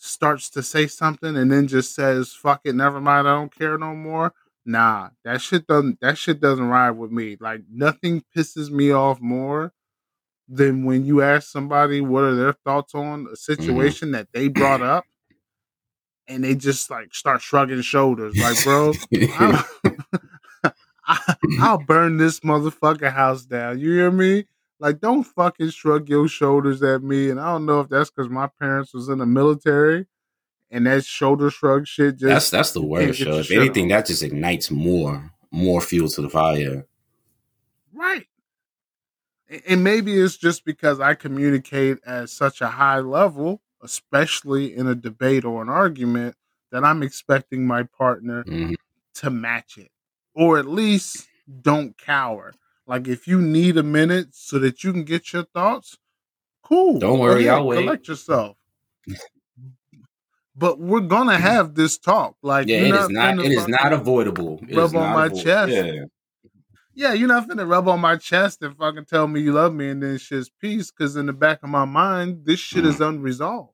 Speaker 4: starts to say something and then just says, fuck it, never mind, I don't care no more. Nah, that shit doesn't that shit doesn't ride with me. Like nothing pisses me off more than when you ask somebody what are their thoughts on a mm-hmm. situation that they brought up and they just like start shrugging shoulders. Like, bro, I'll, [laughs] [laughs] I, I'll burn this motherfucking house down. You hear me? Like, don't fucking shrug your shoulders at me. And I don't know if that's because my parents was in the military and that shoulder shrug shit just
Speaker 5: that's that's the worst. Show. If anything, that just ignites more more fuel to the fire.
Speaker 4: right. And maybe it's just because I communicate at such a high level, especially in a debate or an argument, that I'm expecting my partner
Speaker 5: Mhm.
Speaker 4: to match it or at least don't cower. Like if you need a minute so that you can get your thoughts, cool.
Speaker 5: Don't worry,
Speaker 4: ahead,
Speaker 5: I'll wait.
Speaker 4: Collect yourself. [laughs] but we're gonna have this talk. Like
Speaker 5: Yeah, it is not. It is not avoidable. It
Speaker 4: rub on my chest.
Speaker 5: Yeah,
Speaker 4: Yeah, you're not finna rub on my chest and fucking tell me you love me and then shit's peace. Cause in the back of my mind, this shit
Speaker 5: Mm.
Speaker 4: is unresolved.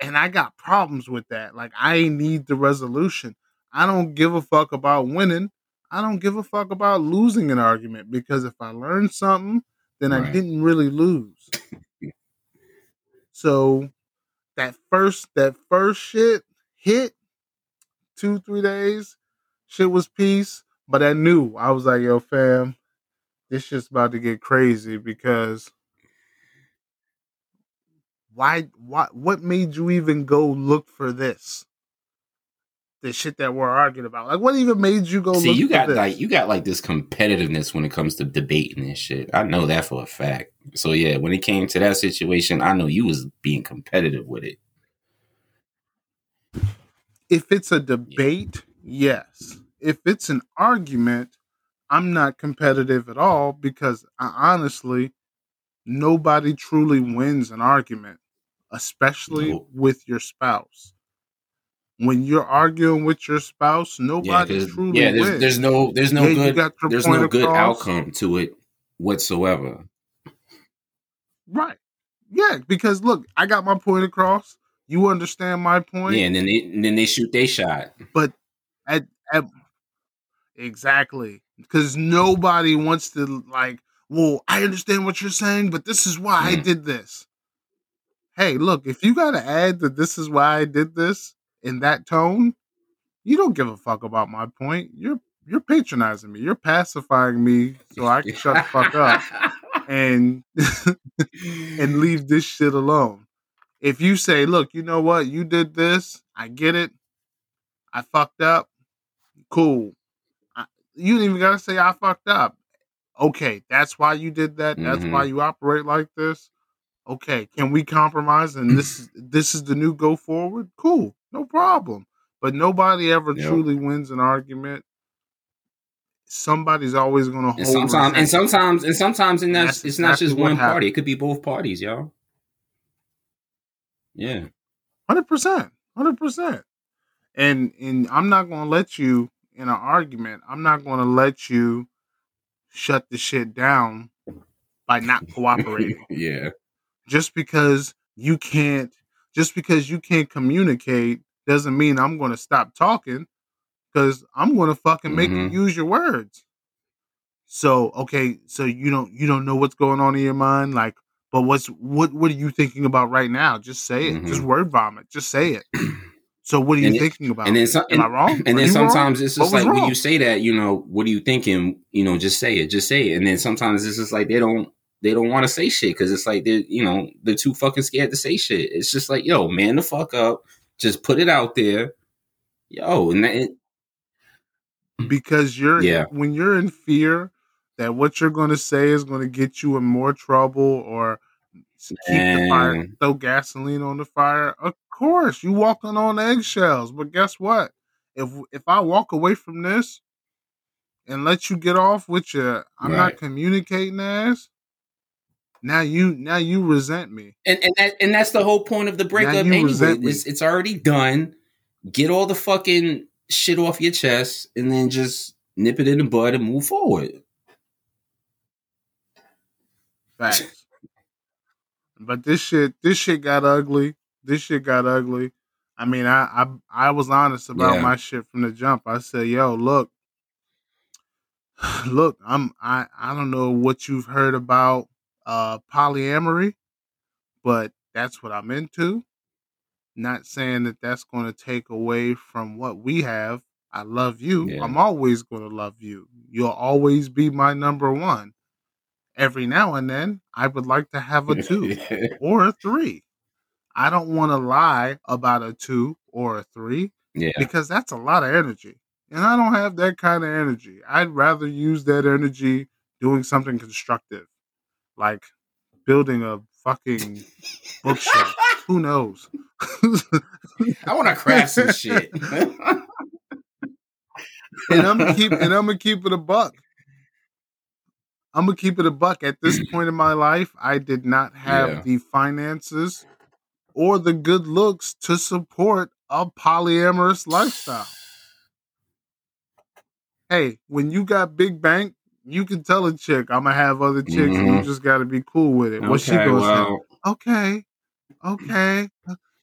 Speaker 4: And I got problems with that. Like I need the resolution. I don't give a fuck about winning. I don't give a fuck about losing an argument because if I learned something, then I didn't really lose. so that first that first shit hit two, three days, shit was peace. But I knew I was like, yo, fam, this shit's about to get crazy because why why what made you even go look for this? The shit that we're arguing about. Like what even made you go
Speaker 5: See, you got
Speaker 4: this?
Speaker 5: like you got like this competitiveness when it comes to debating and shit. I know that for a fact. So yeah, when it came to that situation, I know you was being competitive with it.
Speaker 4: if it's a debate, yes. If it's an argument, I'm not competitive at all because I honestly, nobody truly wins an argument, especially
Speaker 5: Nope.
Speaker 4: with your spouse. When you're arguing with your spouse, nobody
Speaker 5: because
Speaker 4: truly
Speaker 5: yeah, there's
Speaker 4: wins.
Speaker 5: there's no there's no
Speaker 4: Yeah,
Speaker 5: good there's no good
Speaker 4: across.
Speaker 5: outcome to it whatsoever.
Speaker 4: right. Yeah, because look, I got my point across. You understand my point.
Speaker 5: Yeah, and then they and then they shoot they shot.
Speaker 4: but at, at exactly because nobody wants to like well i understand what you're saying but this is why i
Speaker 5: Mm.
Speaker 4: did this hey look if you gotta add that this is why i did this in that tone you don't give a fuck about my point you're you're patronizing me you're pacifying me so i can shut the fuck up and [laughs] and leave this shit alone. If you say, look, you know what, you did this, I get it, I fucked up, Cool. I, you didn't even gotta say I fucked up. Okay, that's why you did that. That's
Speaker 5: Mhm.
Speaker 4: why you operate like this. Okay, can we compromise? And this this is the new go forward. Cool, no problem. But nobody ever
Speaker 5: Yep.
Speaker 4: truly wins an argument. Somebody's always going to hold.
Speaker 5: And sometimes, and sometimes, and sometimes, and that's, it's not just one
Speaker 4: happened.
Speaker 5: party. It could be both parties, y'all. Yeah.
Speaker 4: Hundred percent, hundred percent. And and I'm not gonna let you in an argument. I'm not gonna let you shut the shit down by not [laughs] cooperating.
Speaker 5: yeah.
Speaker 4: just because you can't, just because you can't communicate, doesn't mean I'm gonna stop talking. Because I'm gonna fucking make
Speaker 5: Mhm.
Speaker 4: you use your words. So okay, so you don't you don't know what's going on in your mind, like. But what's what what are you thinking about right now? Just say it. Just
Speaker 5: Mhm.
Speaker 4: word vomit. Just say it. [clears throat] So what are you
Speaker 5: And it-
Speaker 4: thinking about?
Speaker 5: And then, some,
Speaker 4: Am
Speaker 5: and,
Speaker 4: I wrong?
Speaker 5: and
Speaker 4: Are
Speaker 5: then
Speaker 4: you wrong?
Speaker 5: sometimes it's just like when you say that, you know, what are you thinking? You know, just say it, just say it. And then sometimes it's just like they don't, they don't want to say shit because it's like they're, you know, they're too fucking scared to say shit. It's just like, yo, man, the fuck up, just put it out there, yo, and that,
Speaker 4: because you're
Speaker 5: Yeah.
Speaker 4: when you're in fear that what you're going to say is going to get you in more trouble or keep the fire throw gasoline on the fire of course you walking on eggshells. But guess what? If if i walk away from this and let you get off with your i'm not communicating as now you now you resent me
Speaker 5: and and that, and that's the whole point of the breakup. Anyway, it's it's already done. Get all the fucking shit off your chest, and then just nip it in the bud and move forward.
Speaker 4: Facts. but this shit, this shit got ugly. This shit got ugly. I mean, I I, I was honest about
Speaker 5: Yeah.
Speaker 4: my shit from the jump. I said, "Yo, look, [sighs] look, I'm I I don't know what you've heard about uh polyamory, but that's what I'm into. Not saying that that's going to take away from what we have. I love you.
Speaker 5: Yeah.
Speaker 4: I'm always going to love you. You'll always be my number one. Every now and then, I would like to have a two [laughs] or a three. I don't want to lie about a two or a three
Speaker 5: yeah,
Speaker 4: because that's a lot of energy. And I don't have that kind of energy. I'd rather use that energy doing something constructive, like building a fucking bookshelf. [laughs] Who knows?
Speaker 5: I want to craft some shit.
Speaker 4: and I'm gonna keep and I'm gonna keep it a buck. I'm gonna keep it a buck. At this [clears throat] point in my life, I did not have
Speaker 5: Yeah.
Speaker 4: the finances or the good looks to support a polyamorous lifestyle. [sighs] Hey, when you got big bank, you can tell a chick, I'm gonna have other chicks, and you just gotta be cool with it. What she goes,
Speaker 5: well.
Speaker 4: Okay, okay.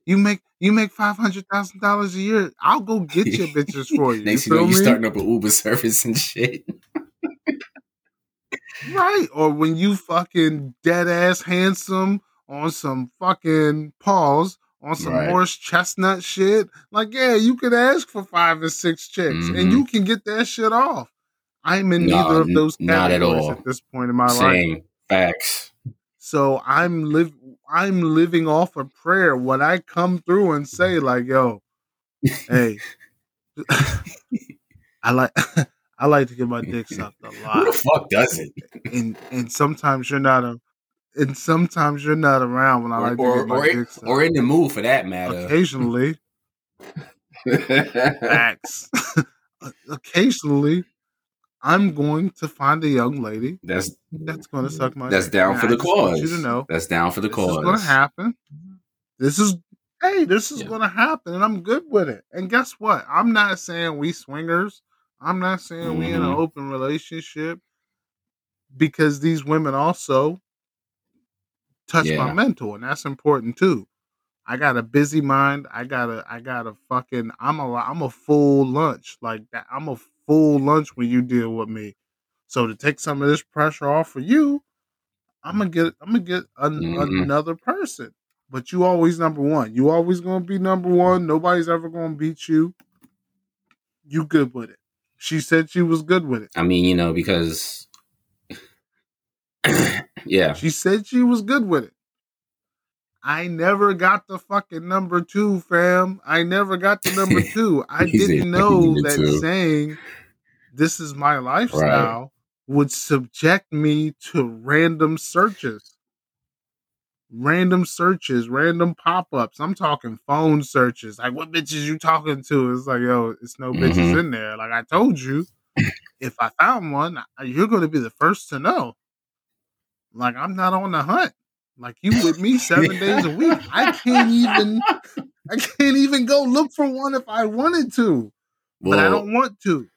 Speaker 4: You make you make five hundred thousand dollars a year. I'll go get your bitches [laughs] for you.
Speaker 5: next
Speaker 4: you
Speaker 5: know, you starting up an Uber service and shit.
Speaker 4: Right. Or when you fucking dead ass handsome on some fucking paws on some
Speaker 5: Right.
Speaker 4: Morris chestnut shit. Like, yeah, you could ask for five or six chicks and
Speaker 5: Mhm.
Speaker 4: you can get that shit off. I'm in
Speaker 5: No,
Speaker 4: neither of those
Speaker 5: at
Speaker 4: categories
Speaker 5: all.
Speaker 4: at this point in my life.
Speaker 5: Facts.
Speaker 4: So I'm live I'm living off a prayer. When I come through and say, like, yo, hey, [laughs] I like [laughs] I like to get my dick sucked a lot.
Speaker 5: Who the fuck does it?
Speaker 4: and and sometimes you're not a and sometimes you're not around when I like
Speaker 5: or,
Speaker 4: to get my
Speaker 5: or,
Speaker 4: dick sucked.
Speaker 5: or in the mood for that matter.
Speaker 4: Occasionally, [laughs] facts. Occasionally, I'm going to find a young lady
Speaker 5: that's
Speaker 4: that's going to suck my.
Speaker 5: that's
Speaker 4: dick.
Speaker 5: down
Speaker 4: And
Speaker 5: for
Speaker 4: I
Speaker 5: the cause.
Speaker 4: You to know
Speaker 5: That's down for the
Speaker 4: this
Speaker 5: cause.
Speaker 4: is going to happen. This is hey, this is
Speaker 5: Yeah.
Speaker 4: going to happen, and I'm good with it. And guess what? I'm not saying we swingers. I'm not saying we in an
Speaker 5: Mhm.
Speaker 4: open relationship because these women also touch my mental, and that's important too. I got a busy mind. I got a, I got a fucking. I'm a, I'm a full lunch like that. I'm a full lunch when you deal with me. So to take some of this pressure off for you, I'm gonna get, I'm gonna get an,
Speaker 5: Mhm.
Speaker 4: another person. But you always number one. You always gonna be number one. Nobody's ever gonna beat you. You good with it. She said she was good with it.
Speaker 5: I mean, you know, because [coughs] yeah,
Speaker 4: She said she was good with it. I never got the fucking number two, fam. I never got the number [laughs] two. I didn't know that
Speaker 5: two.
Speaker 4: saying this is my lifestyle would subject me to random searches. Random searches, random pop-ups. I'm talking phone searches. Like what bitches you talking to? It's like, yo, it's no bitches
Speaker 5: Mhm.
Speaker 4: in there. Like I told you, if I found one, you're gonna be the first to know. Like I'm not on the hunt. Like you with me [laughs] seven days a week. I can't even I can't even go look for one if I wanted to. But I don't want to.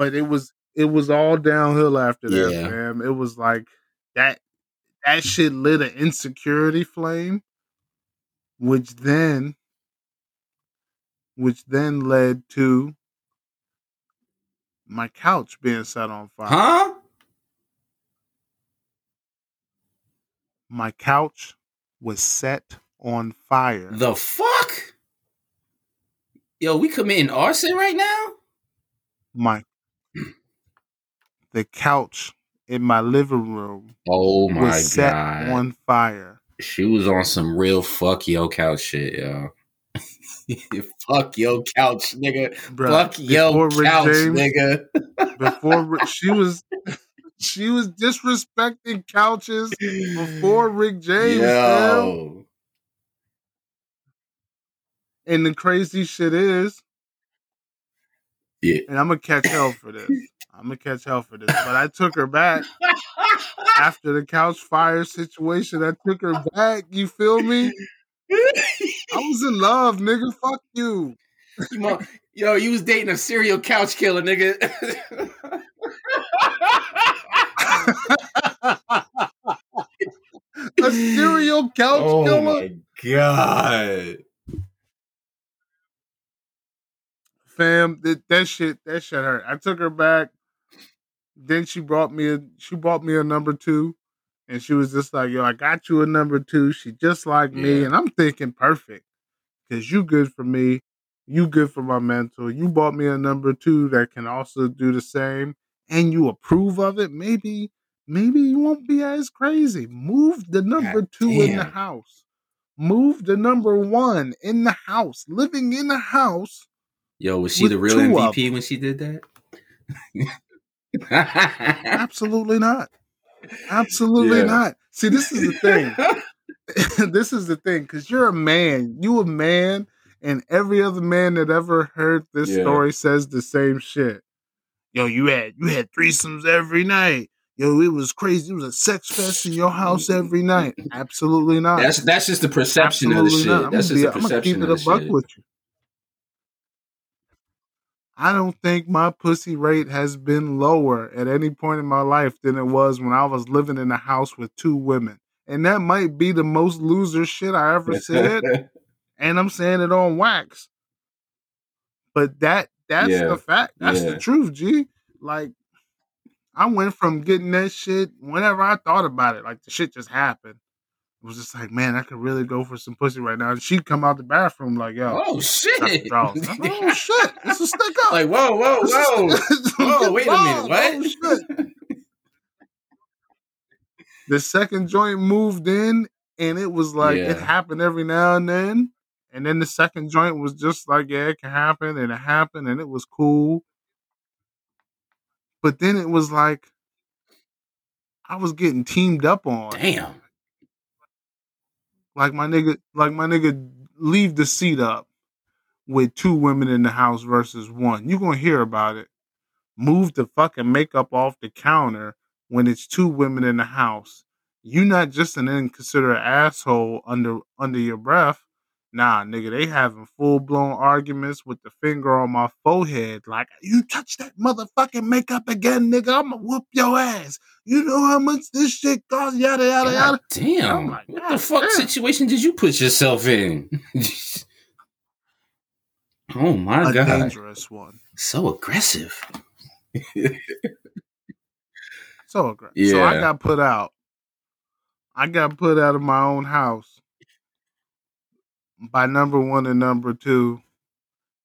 Speaker 4: But it was it was all downhill after that,
Speaker 5: Yeah.
Speaker 4: fam. It was like that that shit lit an insecurity flame, which then which then led to my couch being set on fire.
Speaker 5: huh?
Speaker 4: My couch was set on fire.
Speaker 5: The fuck? Yo, we committing arson right now?
Speaker 4: my the couch in my living room
Speaker 5: Oh my
Speaker 4: was set
Speaker 5: god.
Speaker 4: on fire.
Speaker 5: She was on some real fuck yo couch shit, yo. [laughs] fuck yo couch, nigga.
Speaker 4: Bruh,
Speaker 5: fuck yo couch,
Speaker 4: James-
Speaker 5: nigga.
Speaker 4: Before she was [laughs] she was disrespecting couches before Rick James.
Speaker 5: Yo.
Speaker 4: And the crazy shit is,
Speaker 5: Yeah.
Speaker 4: and I'm gonna catch hell for this. I'm gonna catch hell for this. But I took her back after the couch fire situation. I took her back. You feel me? I was in love, nigga. Fuck you.
Speaker 5: Yo, you was dating a serial couch killer, nigga. [laughs]
Speaker 4: A serial couch
Speaker 5: oh
Speaker 4: killer.
Speaker 5: my god.
Speaker 4: fam that, that shit that shit hurt i took her back then she brought me a she brought me a number two and she was just like yo i got you a number two. She just like me and i'm thinking perfect because you good for me you good for my mental. You bought me a number two that can also do the same and you approve of it. Maybe maybe you won't be as crazy. Move the number
Speaker 5: God
Speaker 4: two in the house. Move the number one in the house living in the house
Speaker 5: Yo, was she the real MVP when she did that? [laughs] [laughs]
Speaker 4: Absolutely not. Absolutely
Speaker 5: Yeah.
Speaker 4: not. See, this is the thing. [laughs] [laughs] this is the thing, because you're a man. You a man, and every other man that ever heard this
Speaker 5: Yeah.
Speaker 4: story says the same shit. Yo, you had you had threesomes every night. Yo, it was crazy. It was a sex fest in your house every night. Absolutely not.
Speaker 5: That's that's just the perception of the shit.
Speaker 4: not. I'm
Speaker 5: That's just
Speaker 4: be-
Speaker 5: the
Speaker 4: I'm gonna keep
Speaker 5: perception
Speaker 4: it
Speaker 5: of
Speaker 4: a
Speaker 5: the
Speaker 4: buck
Speaker 5: shit.
Speaker 4: with you. I don't think my pussy rate has been lower at any point in my life than it was when I was living in a house with two women. And that might be the most loser shit I ever said. [laughs] and I'm saying it on wax. But that that's
Speaker 5: Yeah.
Speaker 4: the fact. That's
Speaker 5: Yeah.
Speaker 4: the truth, G. Like I went from getting that shit whenever I thought about it, like the shit just happened. It was just like, man, I could really go for some pussy right now. And she'd come out the bathroom like, yo,
Speaker 5: oh shit!
Speaker 4: like, oh shit, this a stick up.
Speaker 5: like whoa, whoa, whoa, [laughs] whoa! Wait a minute,
Speaker 4: Oh,
Speaker 5: what?
Speaker 4: shit. the second joint moved in, and it was like it happened every now and then. And then the second joint was just like, yeah, it can happen, and it happened, and it was cool. But then it was like I was getting teamed up on.
Speaker 5: Damn.
Speaker 4: Like my nigga, like my nigga, leave the seat up with two women in the house versus one. You gonna hear about it. Move the fucking makeup off the counter when it's two women in the house. You not just an inconsiderate asshole under under your breath. Nah, nigga, they having full blown arguments with the finger on my forehead. Like, you touch that motherfucking makeup again, nigga, I'ma whoop your ass. You know how much this shit costs, yada yada yada.
Speaker 5: God damn.
Speaker 4: My
Speaker 5: what the fuck
Speaker 4: damn.
Speaker 5: situation did you put yourself in? [laughs] oh my
Speaker 4: A
Speaker 5: god.
Speaker 4: dangerous one.
Speaker 5: So aggressive.
Speaker 4: So aggressive. So I got put out. I got put out of my own house by number one and number two.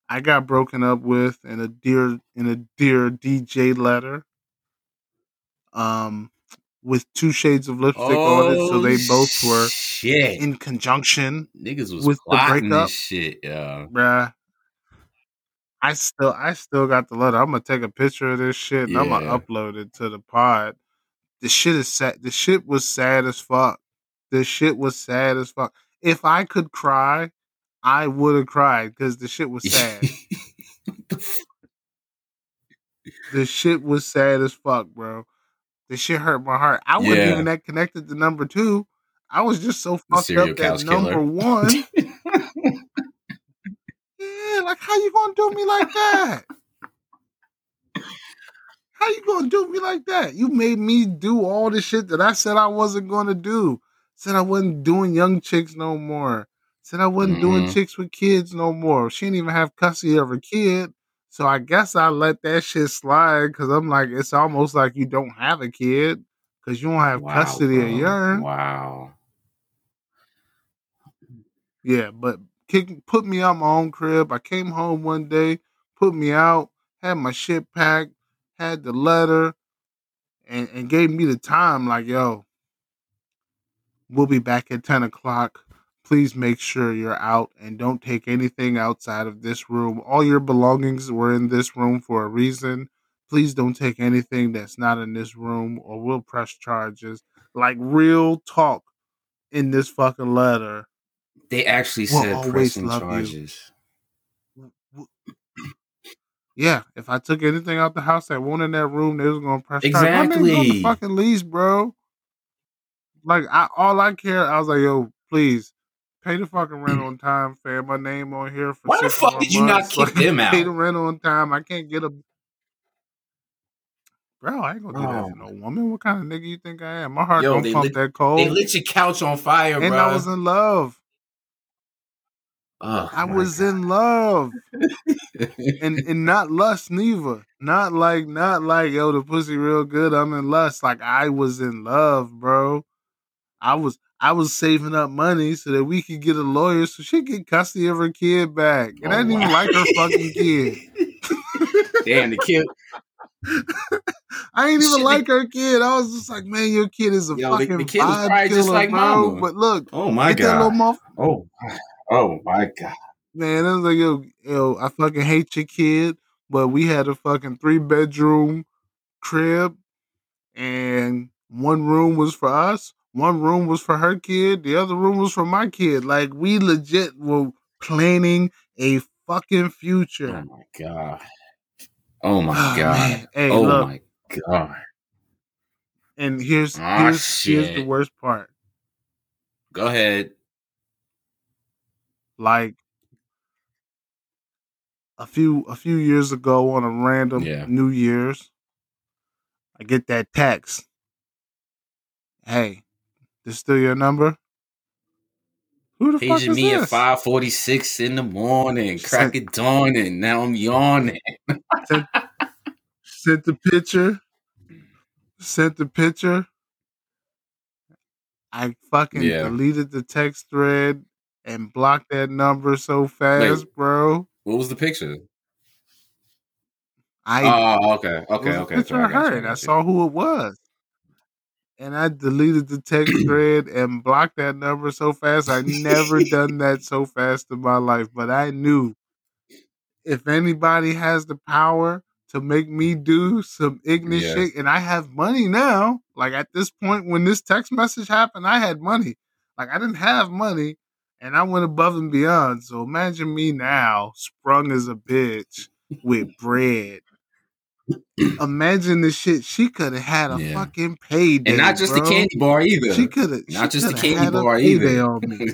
Speaker 4: I got broken up with in a dear in a dear DJ letter. Um with two shades of lipstick on it, so they both were
Speaker 5: shit.
Speaker 4: in conjunction,
Speaker 5: Niggas was
Speaker 4: with the breakup.
Speaker 5: shit, yeah.
Speaker 4: bruh. I still, I still got the letter. I'm gonna take a picture of this shit and I'm gonna upload it to the pod. The shit is sad. The shit was sad as fuck. The shit was sad as fuck. If I could cry, I would have cried because the shit was [laughs] sad. the shit was sad as fuck, bro. The shit hurt my heart. I wasn't
Speaker 5: Yeah.
Speaker 4: even that connected to number two. I was just so fucked up that number
Speaker 5: killer. [laughs]
Speaker 4: one. yeah, like how you gonna do me like that? How you gonna do me like that? You made me do all the shit that I said I wasn't gonna do. Said I wasn't doing young chicks no more. Said I wasn't doing
Speaker 5: Mhm.
Speaker 4: chicks with kids no more. She didn't even have custody of her kid. So I guess I let that shit slide because I'm like, it's almost like you don't have a kid because you don't have
Speaker 5: Wow,
Speaker 4: custody of
Speaker 5: bro.
Speaker 4: yours.
Speaker 5: Wow.
Speaker 4: Yeah, but kick, put me out my own crib. I came home one day, put me out, had my shit packed, had the letter, and, and gave me the time. Like, yo, we'll be back at 10 o'clock. Please make sure you're out and don't take anything outside of this room. All your belongings were in this room for a reason. Please don't take anything that's not in this room or we'll press charges. Like real talk in this fucking letter.
Speaker 5: They actually
Speaker 4: Will
Speaker 5: said pressing
Speaker 4: love you.
Speaker 5: charges. [clears throat]
Speaker 4: Yeah, if I took anything out the house that went in that room, they was gonna press charge. My niggas on the
Speaker 5: Exactly.
Speaker 4: fucking lease, bro. Like I all I care, I was like, yo, please pay the fucking rent [clears throat] on time, fam. My name on here for
Speaker 5: Why the fuck did you not kick
Speaker 4: Like,
Speaker 5: them out?
Speaker 4: Pay the rent on time. I can't get a Bro, I ain't gonna do that for no woman. What kind of nigga you think I am? My heart
Speaker 5: Yo,
Speaker 4: don't pump
Speaker 5: lit-
Speaker 4: that cold.
Speaker 5: They lit your couch on fire,
Speaker 4: and
Speaker 5: bro.
Speaker 4: I was in love.
Speaker 5: oh,
Speaker 4: I was
Speaker 5: God.
Speaker 4: in love. and [laughs] and not lust neither. Not like not like yo the pussy real good. I'm in lust. Like I was in love, bro. I was I was saving up money so that we could get a lawyer so she could get custody of her kid back. And I
Speaker 5: Oh,
Speaker 4: didn't even like her fucking kid. [laughs]
Speaker 5: Damn, the kid. [laughs]
Speaker 4: I ain't even
Speaker 5: Shit,
Speaker 4: like her kid. I was just like, man, your kid is a
Speaker 5: Yo,
Speaker 4: fucking
Speaker 5: the kid was
Speaker 4: vibe
Speaker 5: probably
Speaker 4: killer,
Speaker 5: just like
Speaker 4: bro.
Speaker 5: mama.
Speaker 4: But look,
Speaker 5: Oh my
Speaker 4: get
Speaker 5: god. Oh, oh my god.
Speaker 4: Man, I was like, yo, yo, I fucking hate your kid, but we had a fucking three bedroom crib, and one room was for us, one room was for her kid, the other room was for my kid. Like we legit were planning a fucking future.
Speaker 5: Oh my god. Oh my
Speaker 4: Oh,
Speaker 5: god.
Speaker 4: Hey,
Speaker 5: oh
Speaker 4: look,
Speaker 5: my god.
Speaker 4: and here's
Speaker 5: Ah,
Speaker 4: here's here's the worst part.
Speaker 5: Go ahead.
Speaker 4: Like a few a few years ago on a random
Speaker 5: Yeah.
Speaker 4: New Year's, I get that text. Hey, this still your number? Who the fuck
Speaker 5: Paging
Speaker 4: is
Speaker 5: me at five forty six in the morning,
Speaker 4: Sent-
Speaker 5: crack it dawning. Now I'm yawning.
Speaker 4: Sent, sent the picture. Sent the picture. I fucking
Speaker 5: Yeah.
Speaker 4: deleted the text thread and blocked that number so fast, bro.
Speaker 5: What was the picture?
Speaker 4: I
Speaker 5: oh, okay, okay, okay.
Speaker 4: picture
Speaker 5: I
Speaker 4: of
Speaker 5: got you,
Speaker 4: her,
Speaker 5: I
Speaker 4: and I saw who it was. And I deleted the text [clears throat] thread and blocked that number so fast. I never [laughs] done that so fast in my life. But I knew if anybody has the power to make me do some ignorant shit, and I have money now. Like at this point, when this text message happened, I had money. Like I didn't have money, and I went above and beyond. So imagine me now, sprung as a bitch with bread. Imagine the shit she could have had a
Speaker 5: Yeah.
Speaker 4: fucking payday,
Speaker 5: And not just
Speaker 4: bro.
Speaker 5: the candy bar either.
Speaker 4: She could have
Speaker 5: Not just the candy bar either.
Speaker 4: on me.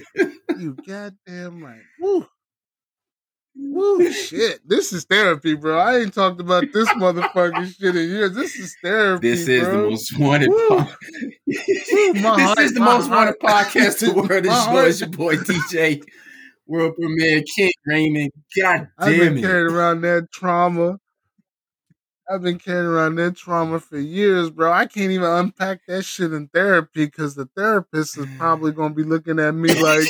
Speaker 4: You [laughs] goddamn right. Woo. Woo, shit. This is therapy, bro. I ain't talked about this motherfucking shit in years. This is therapy.
Speaker 5: This is
Speaker 4: bro.
Speaker 5: the most wanted. Po- [laughs] this
Speaker 4: heart-
Speaker 5: is the most wanted podcast in the world. It's
Speaker 4: heart-
Speaker 5: yours, your boy DJ, world premiere King Raymond. God damn I've
Speaker 4: been
Speaker 5: it!
Speaker 4: carrying around that trauma. I've been carrying around that trauma for years, bro. I can't even unpack that shit in therapy because the therapist is probably gonna be looking at me like,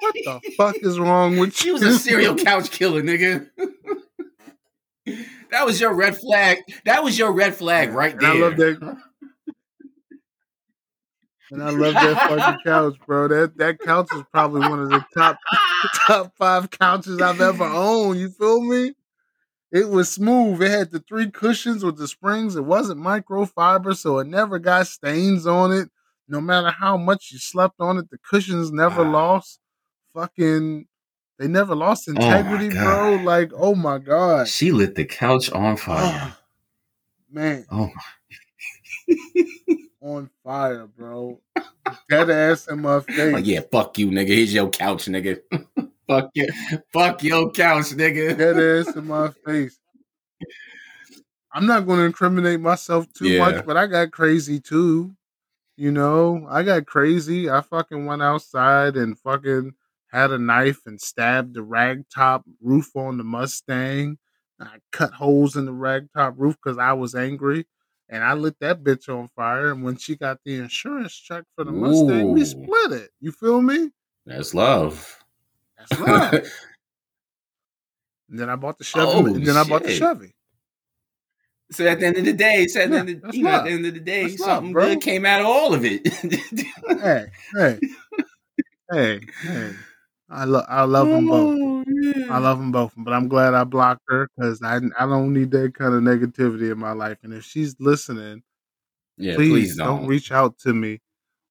Speaker 4: "What the [laughs] fuck is wrong with
Speaker 5: She
Speaker 4: you?"
Speaker 5: She was a serial couch killer, nigga. [laughs] that was your red flag. That was your red flag right
Speaker 4: And
Speaker 5: there.
Speaker 4: I love that. And I love that fucking couch, bro. That that couch is probably one of the top [laughs] top five couches I've ever owned. You feel me? It was smooth. It had the three cushions with the springs. It wasn't microfiber, so it never got stains on it. No matter how much you slept on it, the cushions never
Speaker 5: Wow.
Speaker 4: lost. Fucking, they never lost
Speaker 5: Oh
Speaker 4: integrity, bro. Like, oh my god,
Speaker 5: She lit the couch on fire.
Speaker 4: Ah, man,
Speaker 5: Oh [laughs]
Speaker 4: on fire, bro. Dead ass in my [laughs] face.
Speaker 5: Like, yeah, fuck you, nigga. Here's your couch, nigga. [laughs] fuck you. Fuck your couch, nigga.
Speaker 4: Dead ass in my face. I'm not going to incriminate myself too
Speaker 5: Yeah.
Speaker 4: much, but I got crazy too. You know, I got crazy. I fucking went outside and fucking had a knife and stabbed the ragtop roof on the Mustang. I cut holes in the ragtop roof because I was angry. And I lit that bitch on fire. And when she got the insurance check for the Mustang, we split it. You feel me?
Speaker 5: That's love.
Speaker 4: That's love. [laughs] then I bought the Chevy.
Speaker 5: Oh,
Speaker 4: and then I bought the
Speaker 5: shit.
Speaker 4: Chevy.
Speaker 5: so at the end of the day, so at the,
Speaker 4: Yeah,
Speaker 5: end of, you know, at the end of the day,
Speaker 4: That's
Speaker 5: something
Speaker 4: bro.
Speaker 5: good came out of all of it.
Speaker 4: hey, hey, hey, hey. I love, I love them both.
Speaker 5: Oh, yeah.
Speaker 4: I love them both, but I'm glad I blocked her because I, I don't need that kind of negativity in my life. And if she's listening,
Speaker 5: Yeah,
Speaker 4: please,
Speaker 5: please,
Speaker 4: don't.
Speaker 5: don't.
Speaker 4: reach out to me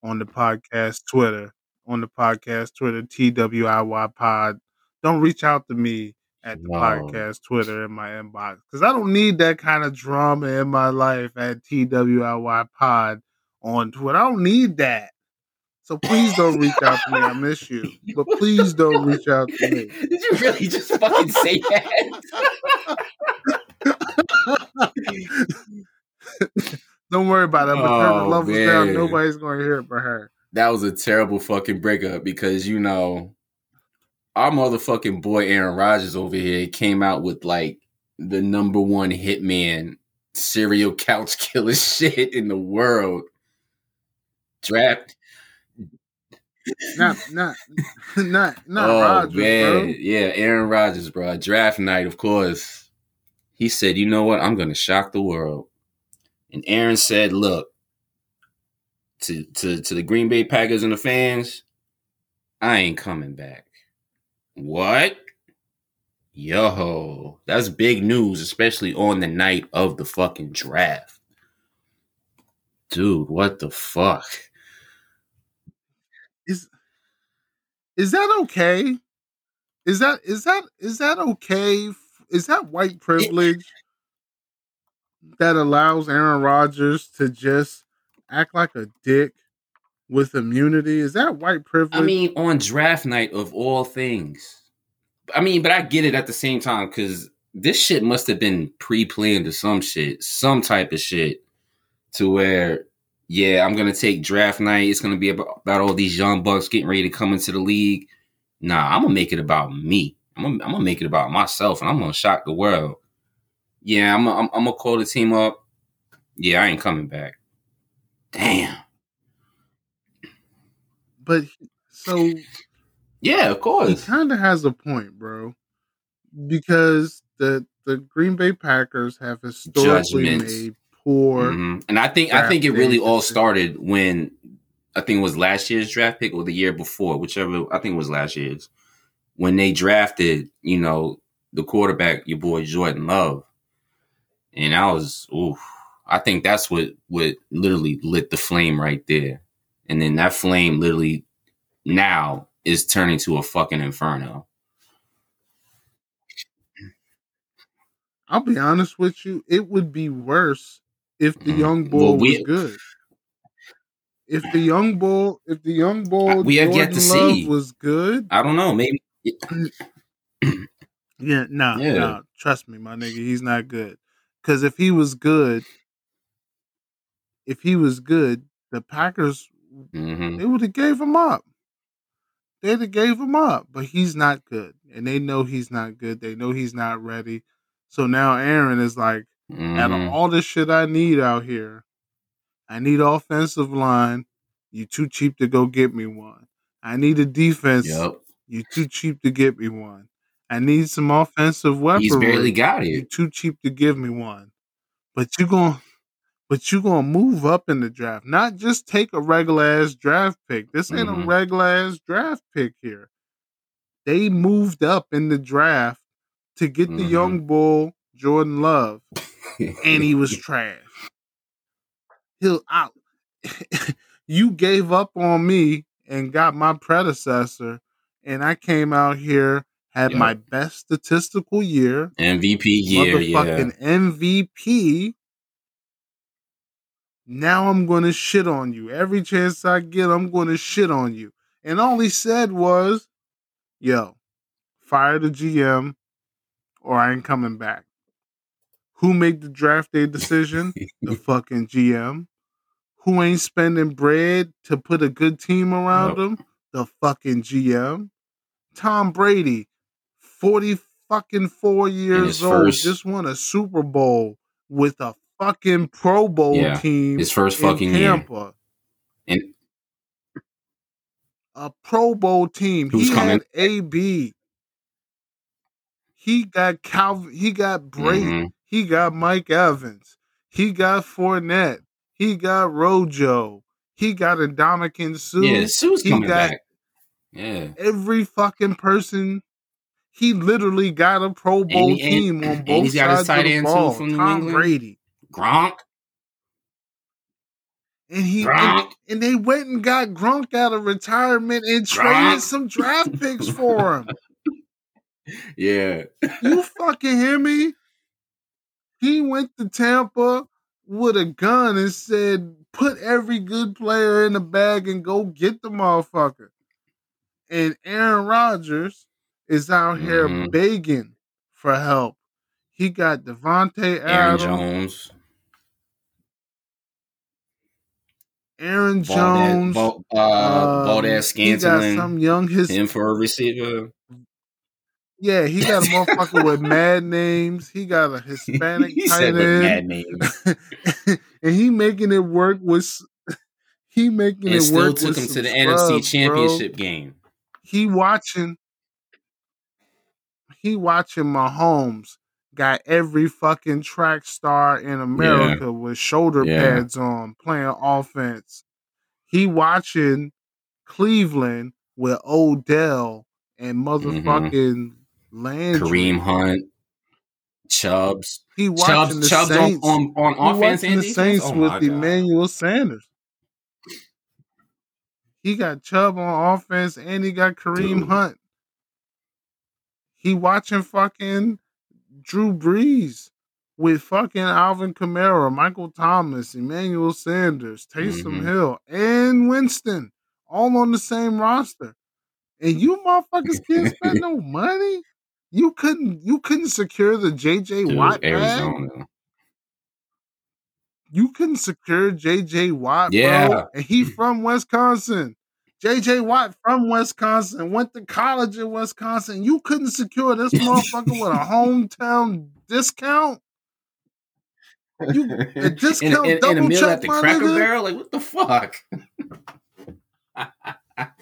Speaker 4: on the podcast Twitter, on the podcast Twitter TWIY Pod. Don't reach out to me at the
Speaker 5: No.
Speaker 4: podcast Twitter in my inbox because I don't need that kind of drama in my life at TWIY Pod on Twitter. I don't need that. So please don't reach out to me. I miss you, but please don't reach out to me. [laughs]
Speaker 5: Did you really just fucking say that? [laughs]
Speaker 4: Don't worry about it. I'm gonna turn the
Speaker 5: Oh,
Speaker 4: levels down. Nobody's gonna hear it but her.
Speaker 5: That was a terrible fucking breakup because you know our motherfucking boy Aaron Rodgers over here came out with like the number one hitman serial [laughs] couch killer shit in the world. Draft.
Speaker 4: Not, not, [laughs] not, not
Speaker 5: oh
Speaker 4: Rodgers,
Speaker 5: man,
Speaker 4: bro.
Speaker 5: yeah, Aaron Rodgers, bro. Draft night, of course. He said, "You know what? I'm going to shock the world." And Aaron said, "Look, to to to the Green Bay Packers and the fans, I ain't coming back." What? Yo, that's big news, especially on the night of the fucking draft. Dude, what the fuck?
Speaker 4: Is is that okay? Is that is that is that okay? Is that white privilege that allows Aaron Rodgers to just act like a dick with immunity? Is that white privilege?
Speaker 5: I mean, on draft night of all things. I mean, but I get it at the same time because this shit must have been pre-planned or some shit, some type of shit, to where, yeah, I'm gonna take draft night. It's gonna be about, about all these young bucks getting ready to come into the league. Nah, I'm gonna make it about me. I'm gonna, I'm gonna make it about myself, and I'm gonna shock the world. Yeah, I'm, I'm, I'm gonna call the team up. Yeah, I ain't coming back. Damn.
Speaker 4: but so
Speaker 5: Yeah, of course.
Speaker 4: he kind of has a point, bro, because the the Green Bay Packers have historically
Speaker 5: Judgments.
Speaker 4: made poor.
Speaker 5: Mhm. And I think I think it really all started when I think it was last year's draft pick or the year before, whichever I think it was last year's, when they drafted, you know, the quarterback, your boy Jordan Love. And I was, oof. I think that's what what literally lit the flame right there. And then that flame literally now is turning to a fucking inferno.
Speaker 4: I'll be honest with you, it would be worse if the
Speaker 5: Mhm.
Speaker 4: young bull
Speaker 5: Well, we-
Speaker 4: was good. If the young bull, if the young bull
Speaker 5: We have yet to
Speaker 4: Love
Speaker 5: see.
Speaker 4: was good,
Speaker 5: I don't know, maybe [clears throat]
Speaker 4: yeah, no,
Speaker 5: Yeah.
Speaker 4: no, trust me, my nigga, he's not good. Because if he was good, if he was good, the Packers
Speaker 5: Mhm.
Speaker 4: they would have gave him up. They'd have gave him up, but he's not good, and they know he's not good. They know he's not ready. So now Aaron is like, out of
Speaker 5: Mhm.
Speaker 4: all the shit I need out here, I need offensive line. You too cheap to go get me one. I need a defense.
Speaker 5: Yep.
Speaker 4: You too cheap to get me one. I need some offensive weaponry.
Speaker 5: He's barely got it.
Speaker 4: You too cheap to give me one. But you're going but you're gonna move up in the draft, not just take a regular ass draft pick. This ain't
Speaker 5: Mhm.
Speaker 4: a regular ass draft pick here. They moved up in the draft to get the
Speaker 5: Mhm.
Speaker 4: young bull Jordan Love, and he was [laughs] trash. He'll out. [laughs] you gave up on me and got my predecessor, and I came out here had
Speaker 5: Yep.
Speaker 4: my best statistical year,
Speaker 5: MVP year, yeah.
Speaker 4: motherfucking MVP. Now I'm gonna shit on you. Every chance I get, I'm gonna shit on you. And all he said was, yo, fire the GM or I ain't coming back. Who made the draft day decision? [laughs] the fucking GM. Who ain't spending bread to put a good team around
Speaker 5: Yep.
Speaker 4: him? The fucking GM. Tom Brady, 40 fucking four years old,
Speaker 5: first-
Speaker 4: just won a Super Bowl with a fucking Pro Bowl
Speaker 5: Yeah,
Speaker 4: team.
Speaker 5: his first
Speaker 4: in
Speaker 5: fucking year.
Speaker 4: Tampa.
Speaker 5: And
Speaker 4: A Pro Bowl team.
Speaker 5: Who's
Speaker 4: he
Speaker 5: coming?
Speaker 4: had AB. He got Calvin. He got Brady.
Speaker 5: Mhm.
Speaker 4: He got Mike Evans. He got Fournette. He got Rojo. He got Ndamukong Suh.
Speaker 5: yeah, Suh's
Speaker 4: he
Speaker 5: coming
Speaker 4: got-
Speaker 5: back. Yeah.
Speaker 4: Every fucking person. He literally got a Pro Bowl
Speaker 5: and-
Speaker 4: team on both
Speaker 5: he's got his
Speaker 4: sides of
Speaker 5: tight
Speaker 4: the
Speaker 5: too,
Speaker 4: ball.
Speaker 5: from
Speaker 4: Tom
Speaker 5: England.
Speaker 4: Brady,
Speaker 5: Gronk.
Speaker 4: and he and, and they went and got Gronk out of retirement and
Speaker 5: Gronk.
Speaker 4: traded some draft picks for him. [laughs]
Speaker 5: Yeah.
Speaker 4: You [laughs] fucking hear me? He went to Tampa with a gun and said, put every good player in the bag and go get the motherfucker. And Aaron Rodgers is out here
Speaker 5: Mhm.
Speaker 4: begging for help. He got Davante
Speaker 5: Aaron
Speaker 4: Adams,
Speaker 5: Jones.
Speaker 4: Aaron Jones.
Speaker 5: Uh,
Speaker 4: um, Valdes
Speaker 5: Scantling.
Speaker 4: some young his
Speaker 5: Him for a receiver.
Speaker 4: yeah, he got a motherfucker with [laughs] mad names. He got a Hispanic
Speaker 5: he
Speaker 4: tight end. [laughs] and he making it work with [laughs] he making
Speaker 5: And
Speaker 4: it
Speaker 5: still
Speaker 4: work
Speaker 5: took
Speaker 4: with
Speaker 5: him to the
Speaker 4: scrubs,
Speaker 5: NFC
Speaker 4: bro.
Speaker 5: Championship game.
Speaker 4: He watching he watching Mahomes got every fucking track star in America with shoulder
Speaker 5: Yeah.
Speaker 4: pads on playing offense. He watching Cleveland with Odell and motherfucking Landry.
Speaker 5: Mm-hmm. Kareem Hunt. Chubbs.
Speaker 4: He watching
Speaker 5: Chubbs,
Speaker 4: the
Speaker 5: Chubbs on,
Speaker 4: Saints.
Speaker 5: on, on
Speaker 4: He
Speaker 5: offense
Speaker 4: watching
Speaker 5: and
Speaker 4: the. Saints
Speaker 5: Oh
Speaker 4: with
Speaker 5: God.
Speaker 4: Emmanuel Sanders. He got Chubb on offense and he got Kareem
Speaker 5: Dude.
Speaker 4: Hunt. He watching fucking Drew Brees with fucking Alvin Kamara, Michael Thomas, Emmanuel Sanders, Taysom
Speaker 5: Mhm.
Speaker 4: Hill, and Winston all on the same roster. And you motherfuckers can't spend [laughs] no money. You couldn't you couldn't secure the JJ
Speaker 5: Dude,
Speaker 4: Watt bag?
Speaker 5: Arizona.
Speaker 4: you couldn't secure JJ Watt,
Speaker 5: Yeah.
Speaker 4: bro. And he from Wisconsin. JJ Watt from Wisconsin, went to college in Wisconsin. You couldn't secure this motherfucker with a [laughs] hometown discount. You- a [laughs] discount
Speaker 5: and, and, and a
Speaker 4: double
Speaker 5: meal
Speaker 4: check,
Speaker 5: at the
Speaker 4: my
Speaker 5: Cracker
Speaker 4: nigga?
Speaker 5: Barrel? Like, what the fuck? [laughs]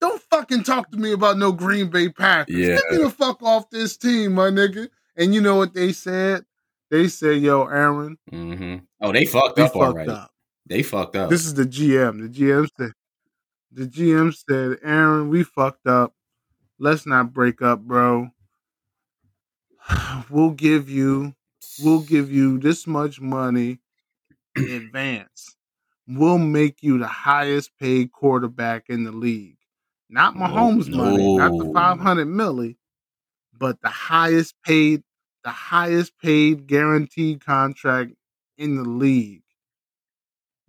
Speaker 4: Don't fucking talk to me about no Green Bay Packers.
Speaker 5: Yeah.
Speaker 4: Get me the fuck off this team, my nigga. And you know what they said? They said, yo, Aaron,
Speaker 5: hmm Oh, they fucked
Speaker 4: we
Speaker 5: up
Speaker 4: fucked
Speaker 5: already.
Speaker 4: up.
Speaker 5: They fucked up.
Speaker 4: This is the GM. The GM said, the GM said, Aaron, we fucked up. Let's not break up, bro. [sighs] We'll give you, we'll give you this much money in advance. We'll make you the highest paid quarterback in the league. Not
Speaker 5: No,
Speaker 4: Mahomes money, not the 500 milli, but the highest paid, the highest paid guaranteed contract in the league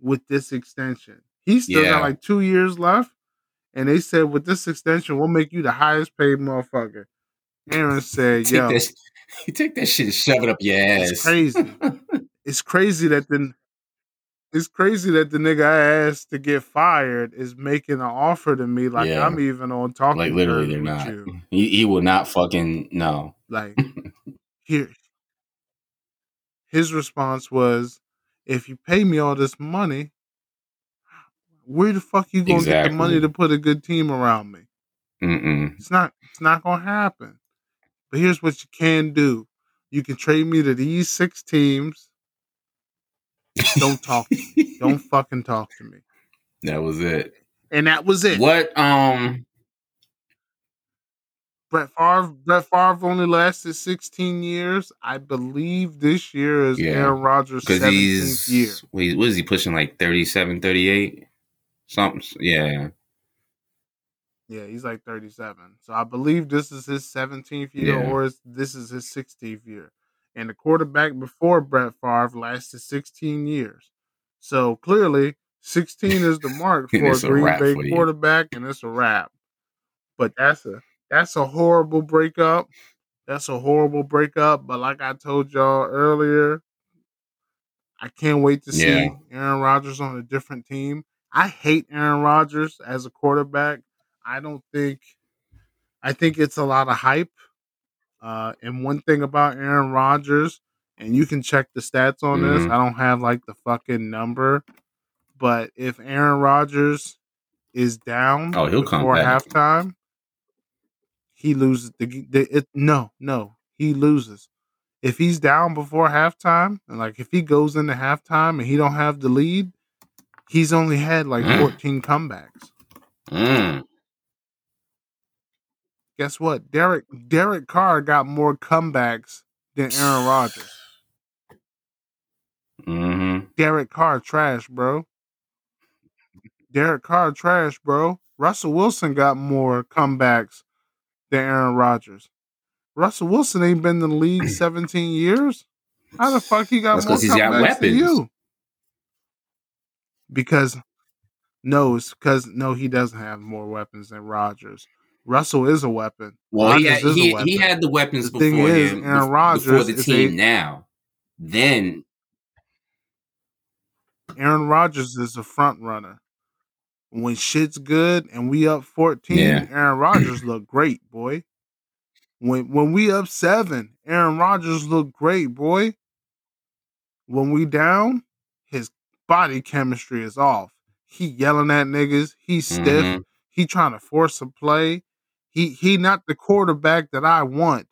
Speaker 4: with this extension. He still
Speaker 5: Yeah.
Speaker 4: got like two years left. And they said, with this extension, we'll make you the highest paid motherfucker. Aaron [laughs] said, yo,
Speaker 5: that, you take that shit and shove it up your ass.
Speaker 4: it's crazy. [laughs] it's crazy that the it's crazy that the nigga I asked to get fired is making an offer to me like
Speaker 5: Yeah.
Speaker 4: I'm even on talking
Speaker 5: like literally, they're not. [laughs] He, he will not fucking no.
Speaker 4: Like here his response was, if you pay me all this money, where the fuck you gonna get the money to put a good team around me?
Speaker 5: Mm-mm.
Speaker 4: It's not it's not gonna happen. But here's what you can do. You can trade me to these six teams. Don't talk to me. Don't [laughs] fucking talk to me.
Speaker 5: That was it.
Speaker 4: And that was it.
Speaker 5: What um
Speaker 4: Brett Favre, Brett Favre only lasted 16 years. I believe this year is
Speaker 5: Yeah.
Speaker 4: Aaron Rodgers'
Speaker 5: because
Speaker 4: 17th
Speaker 5: he's
Speaker 4: year.
Speaker 5: wait, what is he pushing like 37, 38? Something yeah.
Speaker 4: Yeah, he's like 37. So I believe this is his 17th year
Speaker 5: Yeah.
Speaker 4: or is, this is his 16th year. And the quarterback before Brett Favre lasted 16 years. So clearly, 16 is the mark [laughs] for a Green Bay quarterback, and it's a wrap. But that's a that's a horrible breakup. That's a horrible breakup. But like I told y'all earlier, I can't wait to see
Speaker 5: Yeah.
Speaker 4: Aaron Rodgers on a different team. I hate Aaron Rodgers as a quarterback. I don't think I think it's a lot of hype. Uh, and one thing about Aaron Rodgers, and you can check the stats on this.
Speaker 5: Mhm.
Speaker 4: I don't have like the fucking number, but if Aaron Rodgers is down
Speaker 5: Oh, he'll come
Speaker 4: before
Speaker 5: back.
Speaker 4: halftime, he loses the, the it, no, no, he loses. If he's down before halftime, and like if he goes into halftime and he don't have the lead, he's only had like
Speaker 5: Mm.
Speaker 4: 14 comebacks.
Speaker 5: Mm.
Speaker 4: Guess what? Derek Derek Carr got more comebacks than Aaron Rodgers.
Speaker 5: Mm-hmm.
Speaker 4: Derek Carr trash, bro. Derek Carr trash, bro. Russell Wilson got more comebacks than Aaron Rodgers. Russell Wilson ain't been in the league [clears throat] 17 years. How the fuck he got
Speaker 5: That's
Speaker 4: more
Speaker 5: he's got weapons.
Speaker 4: you? Because no, it's because no, he doesn't have more weapons than Rodgers. Russell is a weapon.
Speaker 5: Well, he
Speaker 4: Rodgers
Speaker 5: had,
Speaker 4: is a
Speaker 5: he,
Speaker 4: weapon.
Speaker 5: he had the weapons
Speaker 4: The
Speaker 5: before
Speaker 4: is,
Speaker 5: him,
Speaker 4: Aaron Rodgers
Speaker 5: before the team.
Speaker 4: a-
Speaker 5: now, then
Speaker 4: Aaron Rodgers is a front runner. When shit's good and we up 14,
Speaker 5: Yeah.
Speaker 4: Aaron Rodgers look great, boy. When when we up seven, Aaron Rodgers look great, boy. When we down, his body chemistry is off. He yelling at niggas. He's stiff.
Speaker 5: Mhm.
Speaker 4: He trying to force a play. He he not the quarterback that I want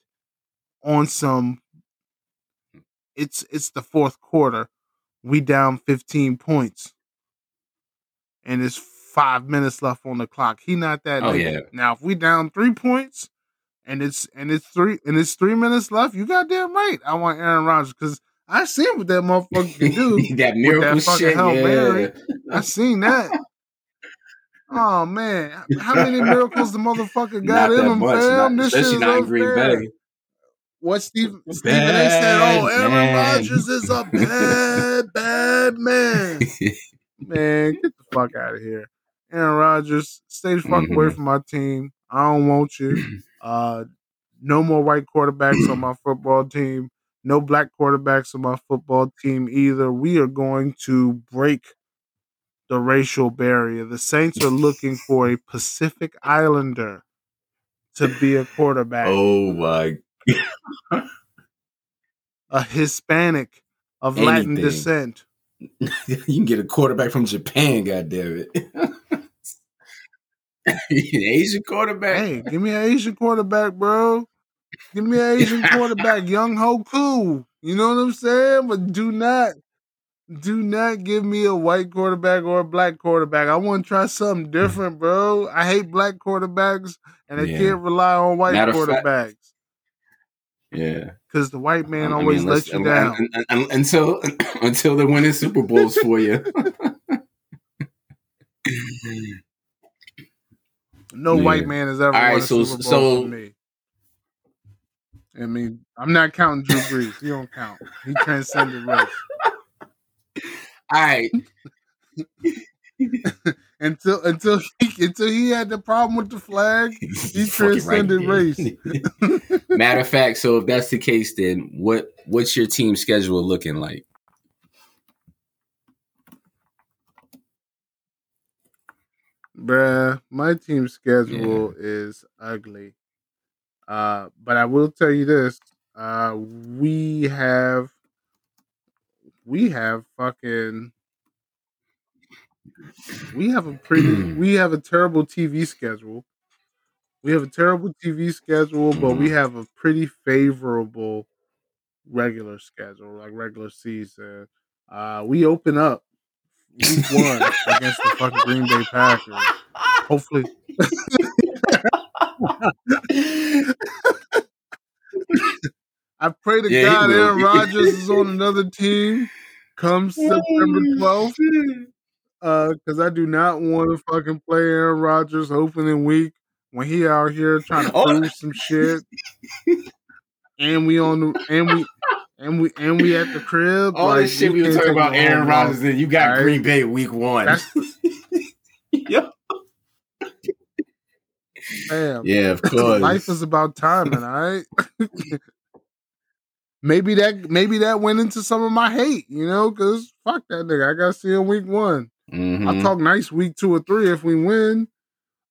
Speaker 4: on some it's it's the fourth quarter. We down 15 points. And it's five minutes left on the clock. He not that
Speaker 5: Oh,
Speaker 4: nigga.
Speaker 5: yeah.
Speaker 4: Now if we down three points and it's and it's three and it's three minutes left, you goddamn right. I want Aaron Rodgers because I seen what that motherfucker can do. [laughs]
Speaker 5: that miracle
Speaker 4: fucking
Speaker 5: shit. Yeah.
Speaker 4: Mary. I seen that. Oh man, how many [laughs] miracles the motherfucker got
Speaker 5: Not
Speaker 4: in
Speaker 5: that
Speaker 4: him,
Speaker 5: much,
Speaker 4: fam?
Speaker 5: not-
Speaker 4: this shit is
Speaker 5: not Green. Bay.
Speaker 4: What Steve Stephen A said? Oh, Aaron
Speaker 5: man.
Speaker 4: Rodgers is a bad, bad man. [laughs] Man, get the fuck out of here, Aaron Rodgers. Stay the fuck away
Speaker 5: Mhm.
Speaker 4: from my team. I don't want you. [clears throat] Uh, no more white quarterbacks on [clears throat] my football team. No black quarterbacks on my football team either. We are going to break the racial barrier. The Saints are looking for a Pacific Islander to be a quarterback,
Speaker 5: oh my! [laughs]
Speaker 4: a Hispanic of Latin descent. [laughs]
Speaker 5: you can get a quarterback from Japan. God damn it! [laughs] An Asian quarterback.
Speaker 4: Hey, give me an Asian quarterback, bro. Give me an [laughs] Asian quarterback, Young Hoku. You know what I'm saying? But do not, do not give me a white quarterback or a black quarterback. I want to try something hmm. different, bro. I hate black quarterbacks, and I
Speaker 5: Yeah.
Speaker 4: can't rely on white
Speaker 5: Matter of fact-
Speaker 4: quarterbacks
Speaker 5: Yeah.
Speaker 4: because the white man
Speaker 5: I
Speaker 4: always
Speaker 5: mean,
Speaker 4: lets you down.
Speaker 5: un- un- un- until [coughs] until they're winning Super Bowls for you. [laughs]
Speaker 4: No
Speaker 5: Yeah.
Speaker 4: white man has ever
Speaker 5: All
Speaker 4: won
Speaker 5: right,
Speaker 4: a
Speaker 5: so-
Speaker 4: Super Bowl
Speaker 5: so-
Speaker 4: for me. I mean, I'm not counting Drew Brees. He don't count. He transcended race. [laughs]
Speaker 5: All right. [laughs]
Speaker 4: until until he until he had the problem with the flag. [laughs] He transcended race. [laughs]
Speaker 5: Matter of fact, so if that's the case, then what what's your team schedule looking like?
Speaker 4: Bruh, my team schedule is ugly. Uh, but I will tell you this: uh, we have we have fucking we have a pretty [clears throat] we have a terrible TV schedule. We have a terrible TV schedule, but we have a pretty favorable regular schedule, like regular season. Uh, we open up week one against the fucking Green Bay Packers. Hopefully. [laughs] I pray to
Speaker 5: Yeah,
Speaker 4: God. Aaron Rodgers is on [laughs] another team come September 12th. Uh, because I do not want to fucking play Aaron Rodgers opening week when he out here trying to [laughs]
Speaker 5: Oh.
Speaker 4: prove some shit. And we on the and we and we and we at the crib.
Speaker 5: All
Speaker 4: like,
Speaker 5: this shit we were talking about Aaron Rodgers, and you got
Speaker 4: Alright.
Speaker 5: Green Bay week one. [laughs] Yeah.
Speaker 4: damn.
Speaker 5: yeah, of course.
Speaker 4: Life is about timing, all right. [laughs] maybe that maybe that went into some of my hate, you know, because fuck that nigga. I gotta see him week one.
Speaker 5: Mhm.
Speaker 4: I'll talk nice week two or three if we win.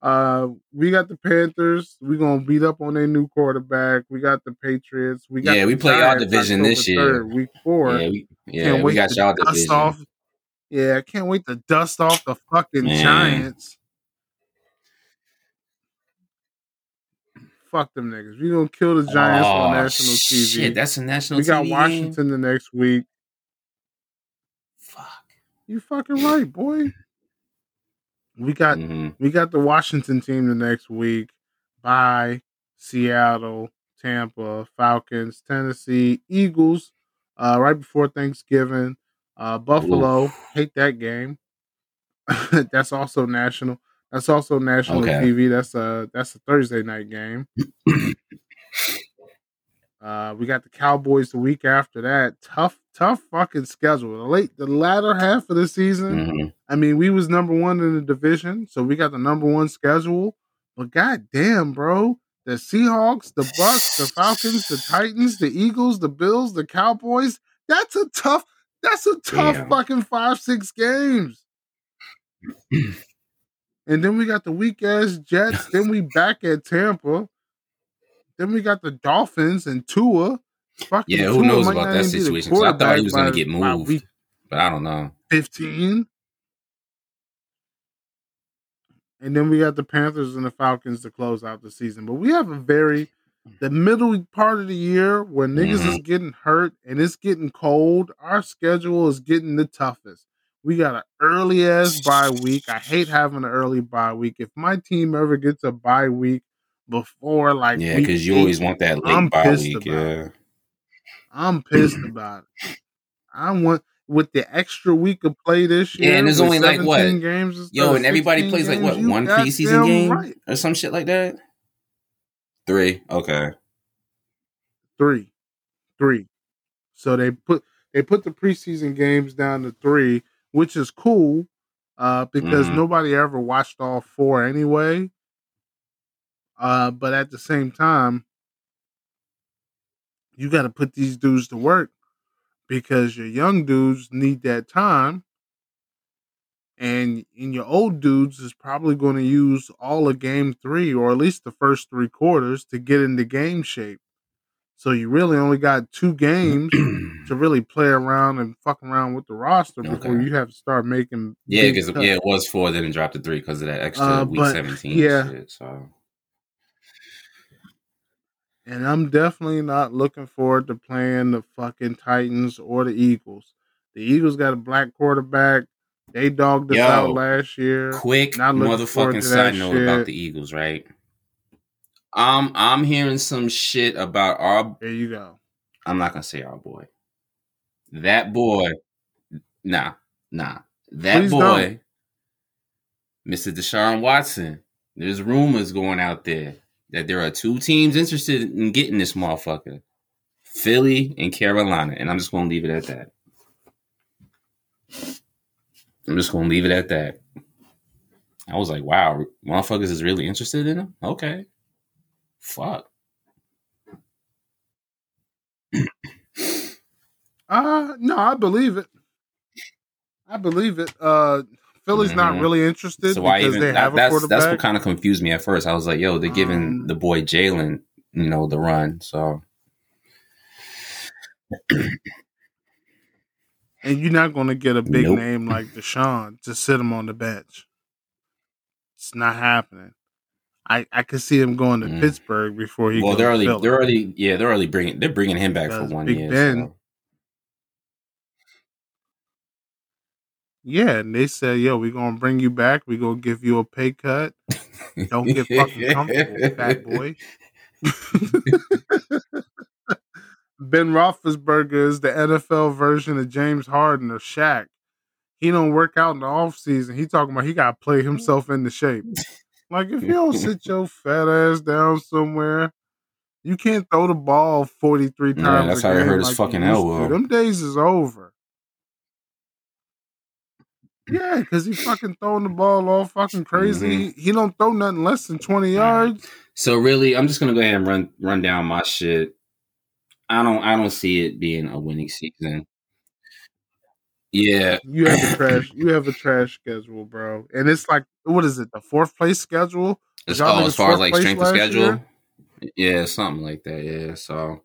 Speaker 4: Uh, we got the Panthers. We gonna beat up on their new quarterback. We got the Patriots. We got
Speaker 5: Yeah, we play
Speaker 4: Giants
Speaker 5: division this year.
Speaker 4: 3rd, week four.
Speaker 5: Yeah, we, yeah,
Speaker 4: can't
Speaker 5: we got y'all
Speaker 4: dust
Speaker 5: division.
Speaker 4: off. Yeah, I can't wait to dust off the fucking
Speaker 5: Man.
Speaker 4: Giants. Fuck them niggas. We gonna kill the Giants on
Speaker 5: Oh,
Speaker 4: national TV.
Speaker 5: Shit, that's a national
Speaker 4: we got
Speaker 5: TV
Speaker 4: Washington
Speaker 5: Game?
Speaker 4: the next week. You fucking right, boy. We got
Speaker 5: Mhm.
Speaker 4: we got the Washington team the next week. Bye. Seattle, Tampa, Falcons, Tennessee, Eagles. Uh, right before Thanksgiving. Uh, Buffalo. Hate that game. [laughs] that's also national. That's also national
Speaker 5: Okay.
Speaker 4: TV. That's a that's a Thursday night game. [clears throat] Uh, we got the Cowboys the week after that. Tough, tough fucking schedule. The late, the latter half of the season.
Speaker 5: Mhm.
Speaker 4: I mean, we was number one in the division, so we got the number one schedule. But goddamn, bro, the Seahawks, the Bucks, the Falcons, the Titans, the Eagles, the Bills, the Cowboys. That's a tough. That's a tough
Speaker 5: Damn.
Speaker 4: fucking five, six games. [clears throat] and then we got the weak ass Jets. then we back at Tampa. Then we got the Dolphins and Tua. Fucking
Speaker 5: Yeah, who
Speaker 4: Tua
Speaker 5: knows about that
Speaker 4: situation? be the
Speaker 5: situation? 'cause I thought he was going to get moved, but I don't know.
Speaker 4: 15. And then we got the Panthers and the Falcons to close out the season. But we have a very the middle part of the year where niggas is mm-hmm. getting hurt and it's getting cold. Our schedule is getting the toughest. We got an early ass bye week. I hate having an early bye week. If my team ever gets a bye week before like
Speaker 5: Yeah, because you always want that late
Speaker 4: I'm
Speaker 5: bye
Speaker 4: pissed
Speaker 5: week.
Speaker 4: about
Speaker 5: Yeah.
Speaker 4: I'm pissed about it. I want with the extra week of play this year.
Speaker 5: Yeah, and there's
Speaker 4: with
Speaker 5: only like what?
Speaker 4: games instead
Speaker 5: Yo, and everybody
Speaker 4: 16
Speaker 5: plays like what one preseason game
Speaker 4: right.
Speaker 5: or some shit like that. Three. Okay.
Speaker 4: Three, three. So they put they put the preseason games down to three, which is cool, uh, because
Speaker 5: Mhm.
Speaker 4: nobody ever watched all four anyway. Uh, but at the same time, you got to put these dudes to work because your young dudes need that time, and and your old dudes is probably going to use all of game three or at least the first three quarters to get into game shape. So you really only got two games [clears throat] to really play around and fuck around with the roster before
Speaker 5: Okay.
Speaker 4: you have to start making
Speaker 5: Yeah, because yeah, it was four, then it dropped to three because of that extra
Speaker 4: Uh,
Speaker 5: week
Speaker 4: but,
Speaker 5: seventeen.
Speaker 4: yeah.
Speaker 5: shit, so
Speaker 4: And I'm definitely not looking forward to playing the fucking Titans or the Eagles. The Eagles got a black quarterback. They dogged us
Speaker 5: Yo,
Speaker 4: out last year.
Speaker 5: quick
Speaker 4: Not looking
Speaker 5: motherfucking side note about the Eagles, right? Um, I'm hearing some shit about our.
Speaker 4: There you go.
Speaker 5: I'm not gonna say our boy. That boy, nah, nah. That
Speaker 4: Please
Speaker 5: boy,
Speaker 4: don't.
Speaker 5: Mr. Deshaun Watson. There's rumors going out there that there are two teams interested in getting this motherfucker, Philly and Carolina, and I'm just gonna leave it at that. I'm just gonna leave it at that. I was like, wow, motherfuckers is really interested in him. Okay, fuck. [clears throat]
Speaker 4: Uh no, I believe it. I believe it. Uh Philly's not
Speaker 5: Mhm.
Speaker 4: really interested
Speaker 5: So
Speaker 4: because
Speaker 5: even
Speaker 4: they
Speaker 5: that,
Speaker 4: have a
Speaker 5: that's
Speaker 4: quarterback.
Speaker 5: that's what kind of confused me at first. I was like, yo, they're giving
Speaker 4: Um,
Speaker 5: the boy Jalen, you know, the run. So [clears throat]
Speaker 4: and you're not going to get a big
Speaker 5: Nope.
Speaker 4: name like Deshaun to sit him on the bench. It's not happening. I I could see him going to
Speaker 5: Mm.
Speaker 4: Pittsburgh before he.
Speaker 5: well,
Speaker 4: goes
Speaker 5: they're already, they're already, yeah, they're already bringing, they're bringing him back for one
Speaker 4: Big
Speaker 5: year.
Speaker 4: Ben-
Speaker 5: so.
Speaker 4: Yeah, and they said, "Yo, we're gonna bring you back. We're gonna give you a pay cut. Don't get fucking comfortable, fat boy." [laughs] ben Roethlisberger is the NFL version of James Harden or Shaq. He don't work out in the off season. He talking about he got to play himself into shape. Like if you don't sit your fat ass down somewhere, you can't throw the ball forty three
Speaker 5: Yeah,
Speaker 4: times.
Speaker 5: that's
Speaker 4: a
Speaker 5: how he
Speaker 4: game
Speaker 5: hurt his
Speaker 4: like you
Speaker 5: fucking elbow.
Speaker 4: Them days is over. Yeah, because he fucking throwing the ball all fucking crazy.
Speaker 5: Mm-hmm.
Speaker 4: He don't throw nothing less than twenty yards.
Speaker 5: So really, I'm just gonna go ahead and run run down my shit. I don't I don't see it being a winning season. Yeah,
Speaker 4: You have a [clears throat] trash. You have a trash schedule, bro. And it's like, what is it? The fourth place schedule? Y'all
Speaker 5: oh, as far as like strength of schedule,
Speaker 4: year?
Speaker 5: yeah, something like that. Yeah, so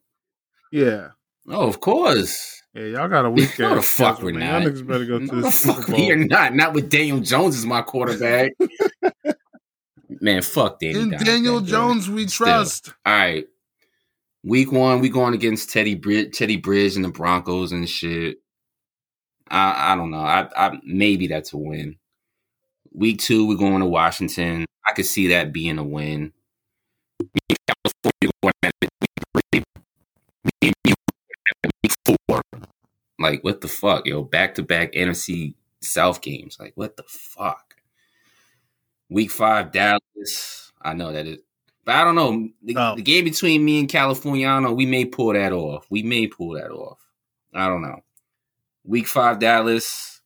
Speaker 4: Yeah.
Speaker 5: Oh, of course.
Speaker 4: Yeah, y'all got a week. [laughs]
Speaker 5: No, the fuck we're
Speaker 4: man.
Speaker 5: not.
Speaker 4: Y'all niggas better go to
Speaker 5: No,
Speaker 4: the
Speaker 5: the
Speaker 4: Super
Speaker 5: fuck we are not. Not with Daniel Jones as my quarterback. [laughs] Man, fuck Danny.
Speaker 4: In Daniel. Jones, we
Speaker 5: Still.
Speaker 4: trust.
Speaker 5: All right. Week one, we going against Teddy Brid- Teddy Bridge and the Broncos and shit. I I don't know. I, I maybe that's a win. Week two, we're going to Washington. I could see that being a win. Like what the fuck, yo? Back to back NFC South games. Like what the fuck? Week five, Dallas. I know that is, but I don't know. The,
Speaker 4: Oh.
Speaker 5: the game between me and Californiano, we may pull that off. We may pull that off. I don't know. Week five, Dallas.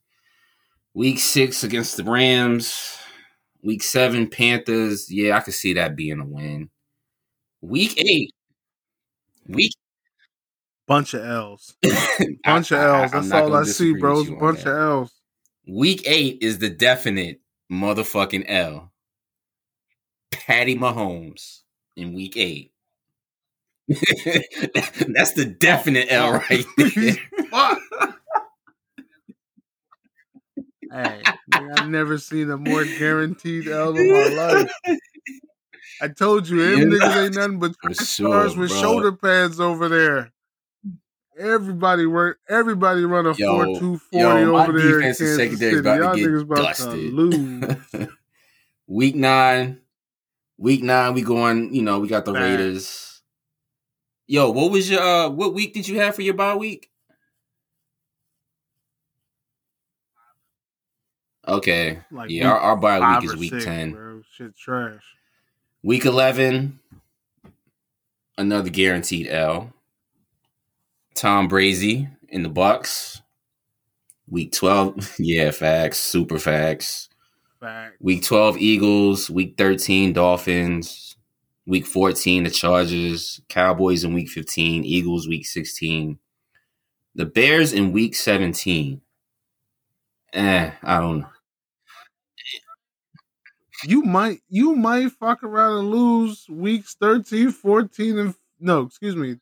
Speaker 5: Week six against the Rams. Week seven, Panthers. Yeah, I could see that being a win. Week eight. Week
Speaker 4: Bunch of L's. [coughs] Bunch
Speaker 5: I-
Speaker 4: of
Speaker 5: I-
Speaker 4: L's.
Speaker 5: I'm
Speaker 4: That's all I see,
Speaker 5: disagree
Speaker 4: bro. It's a bunch
Speaker 5: that.
Speaker 4: of L's.
Speaker 5: Week eight is the definite motherfucking L. Patty Mahomes in week eight. [laughs] That's the definite L right [laughs] there. [laughs]
Speaker 4: Hey, nigga, I've never seen a more guaranteed L in my life. I told you, them
Speaker 5: Yeah.
Speaker 4: niggas ain't nothing but
Speaker 5: For
Speaker 4: trash
Speaker 5: sure,
Speaker 4: stars with
Speaker 5: bro.
Speaker 4: shoulder pads over there. Everybody work. Everybody run a
Speaker 5: Yo,
Speaker 4: four two forty
Speaker 5: yo,
Speaker 4: over there in
Speaker 5: defense
Speaker 4: Kansas
Speaker 5: and secondary
Speaker 4: City.
Speaker 5: is about
Speaker 4: Y'all
Speaker 5: to get
Speaker 4: niggas about to lose. [laughs]
Speaker 5: week nine. Week nine, we going, you know, we got the
Speaker 4: Bad.
Speaker 5: Raiders. Yo, what was your uh what week did you have for your bye week? Okay.
Speaker 4: Like
Speaker 5: yeah, our, our bye week is week
Speaker 4: six,
Speaker 5: 10.
Speaker 4: Bro. Shit, trash.
Speaker 5: Week 11, another guaranteed L. Tom Brady in the Bucks. Week 12, [laughs] yeah, facts, super facts.
Speaker 4: Fact.
Speaker 5: Week 12, Eagles. Week 13, Dolphins. Week 14, the Chargers. Cowboys in week 15. Eagles, week 16. The Bears in week 17. Eh, I don't know.
Speaker 4: You might you might fuck around and lose weeks 13, 14, and no, excuse me,